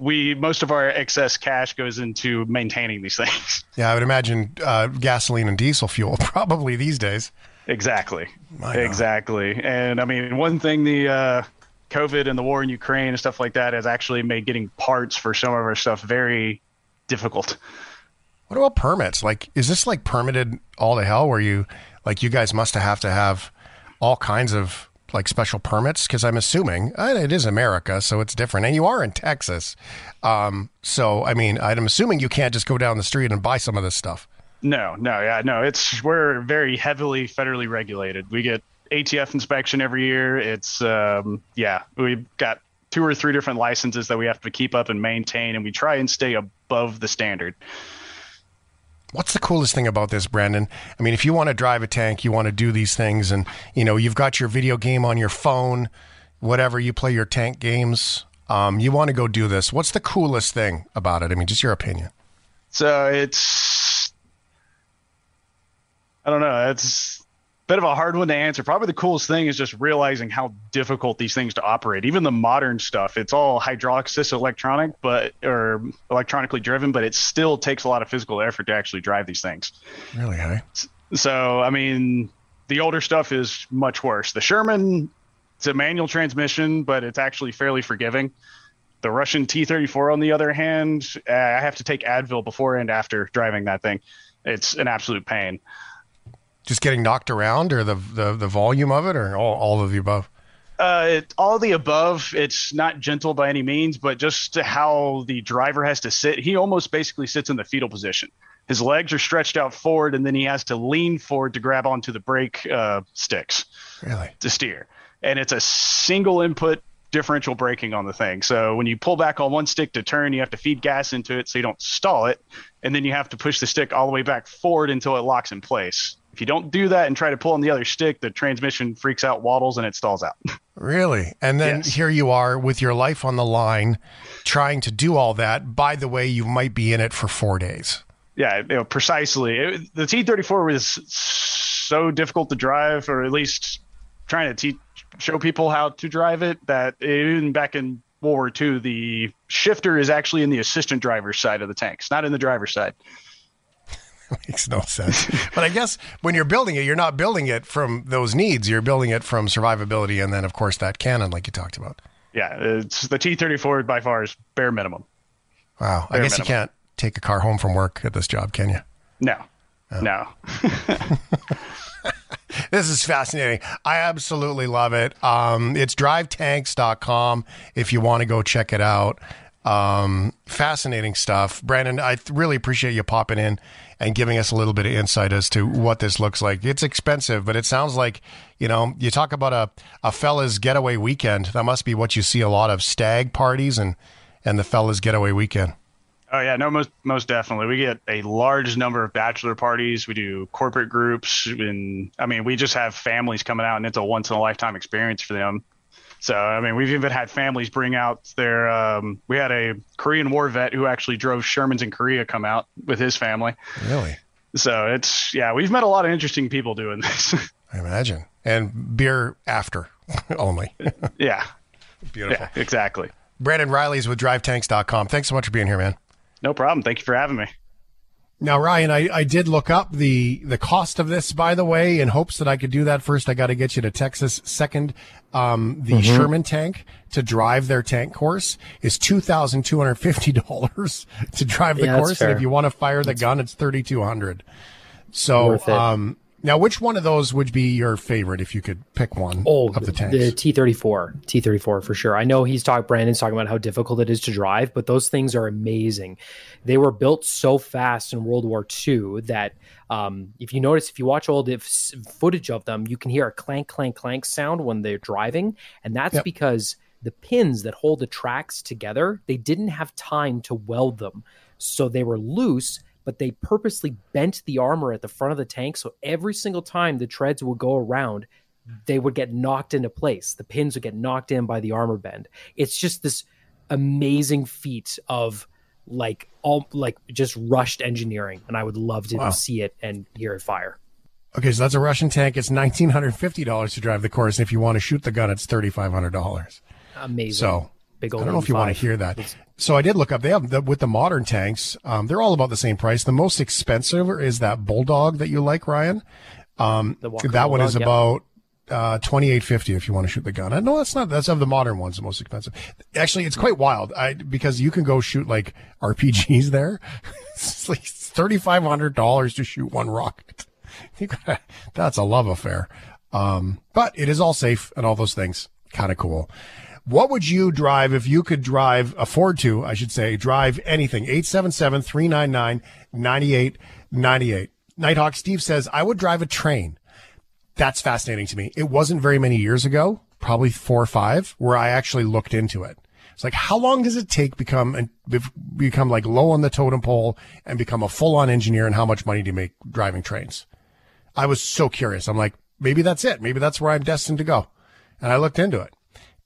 we most of our excess cash goes into maintaining these things. Yeah, I would imagine uh, gasoline and diesel fuel probably these days. Exactly. exactly. And I mean, one thing the uh, COVID and the war in Ukraine and stuff like that has actually made getting parts for some of our stuff very difficult. What about permits? Like, is this like permitted all to hell? Where you like you guys must have to have all kinds of like special permits? Because I'm assuming uh, it is America, so it's different. And you are in Texas. Um, so, I mean, I'm assuming you can't just go down the street and buy some of this stuff. No, no, yeah, no. It's we're very heavily federally regulated. We get ATF inspection every year. It's um, yeah, we've got two or three different licenses that we have to keep up and maintain, and we try and stay above the standard. What's the coolest thing about this, Brandon? I mean, if you want to drive a tank, you want to do these things, and you know you've got your video game on your phone, whatever you play your tank games. Um, you want to go do this. What's the coolest thing about it? I mean, just your opinion. So it's, I don't know. It's bit of a hard one to answer. Probably the coolest thing is just realizing how difficult these things to operate. Even the modern stuff, it's all hydraulic assisted electronic, but or electronically driven, but it still takes a lot of physical effort to actually drive these things. Really, hey? So, I mean, the older stuff is much worse. The Sherman, it's a manual transmission, but it's actually fairly forgiving. The Russian T-34, on the other hand, eh, I have to take Advil before and after driving that thing. It's an absolute pain just getting knocked around, or the the, the volume of it, or all, all of the above? Uh, it, all of the above. It's not gentle by any means, but just how the driver has to sit. He almost basically sits in the fetal position. His legs are stretched out forward, and then he has to lean forward to grab onto the brake uh, sticks. Really? To steer. And it's a single input differential braking on the thing. So when you pull back on one stick to turn, you have to feed gas into it so you don't stall it, and then you have to push the stick all the way back forward until it locks in place If you don't do that and try to pull on the other stick, the transmission freaks out, waddles, and it stalls out. Really? And then Yes. here you are with your life on the line trying to do all that. By the way, you might be in it for four days. yeah, you know, precisely. It, the T34 was so difficult to drive, or at least trying to teach, show people how to drive it, that even back in World War II, the shifter is actually in the assistant driver's side of the tanks, not in the driver's side. Makes no sense. but I guess when you're building it, you're not building it from those needs. You're building it from survivability and then, of course, that cannon, like you talked about. Yeah, it's the T34 by far is bare minimum. Wow. I Bare guess you can't take a car home from work at this job, can you? No, no. This is fascinating. I absolutely love it. Um, it's drivetanks.com if you want to go check it out. Um, fascinating stuff. Brandon, I really appreciate you popping in and giving us a little bit of insight as to what this looks like. It's expensive, but it sounds like, you know, you talk about a, a fella's getaway weekend. That must be what you see a lot of stag parties and, and the fella's getaway weekend. Oh yeah, no, most most definitely. We get a large number of bachelor parties. We do corporate groups, and I mean, we just have families coming out, and it's a once in a lifetime experience for them. So I mean, we've even had families bring out their. Um, we had a Korean War vet who actually drove Shermans in Korea come out with his family. Really? So it's yeah, we've met a lot of interesting people doing this. I imagine. And beer after only. yeah, Beautiful. yeah, exactly. Brandon Riley's with drivetanks.com. Thanks so much for being here, man. No problem. Thank you for having me. Now, Ryan, I, I did look up the, the cost of this, by the way, in hopes that I could do that. First, I got to get you to Texas. Second, um, the Sherman tank to drive their tank course is $2,250 to drive the Yeah, course. And if you want to fire the gun, it's 3200 So, um, now which one of those would be your favorite if you could pick one Oh, of the tanks? the T thirty four, T thirty four for sure. I know he's talking. Brandon's talking about how difficult it is to drive, but those things are amazing. They were built so fast in World War II that um, if you notice, if you watch old if, footage of them, you can hear a clank, clank, clank sound when they're driving, and that's Yep. because the pins that hold the tracks together they didn't have time to weld them, so they were loose. But they purposely bent the armor at the front of the tank, so every single time the treads would go around, they would get knocked into place. The pins would get knocked in by the armor bend. It's just this amazing feat of like all like just rushed engineering, and I would love to Wow. see it and hear it fire. Okay, so that's a Russian tank. It's nineteen hundred fifty dollars to drive the course. And if you want to shoot the gun, it's thirty five hundred dollars. Amazing. So big I don't know if you want to hear that. So I did look up. They have the, with the modern tanks. Um, they're all about the same price. The most expensive is that Bulldog that you like, Ryan. Um, that one is yeah. about uh, twenty eight fifty if you want to shoot the gun. I know that's not that's of the modern ones the most expensive. Actually, it's quite wild. I because you can go shoot like RPGs there. it's like thirty five hundred dollars to shoot one rocket. Gotta, that's a love affair. Um, but it is all safe and all those things. Kind of cool. What would you drive if you could drive, afford to, I should say, drive anything? 877-399-9898. Nighthawk Steve says, I would drive a train. That's fascinating to me. It wasn't very many years ago, probably four or five, where I actually looked into it. It's like, how long does it take become and become like low on the totem pole and become a full on engineer and how much money do you make driving trains? I was so curious. I'm like, maybe that's it. Maybe that's where I'm destined to go. And I looked into it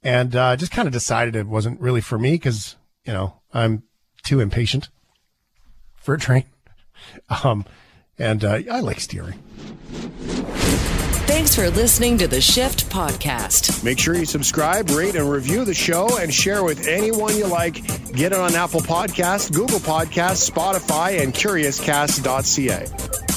and uh, just kind of decided it wasn't really for me because, you know, I'm too impatient for a train. Um, and uh, I like steering. Thanks for listening to the Shift Podcast. Make sure you subscribe, rate, and review the show and share with anyone you like. Get it on Apple Podcasts, Google Podcasts, Spotify, and CuriousCast.ca.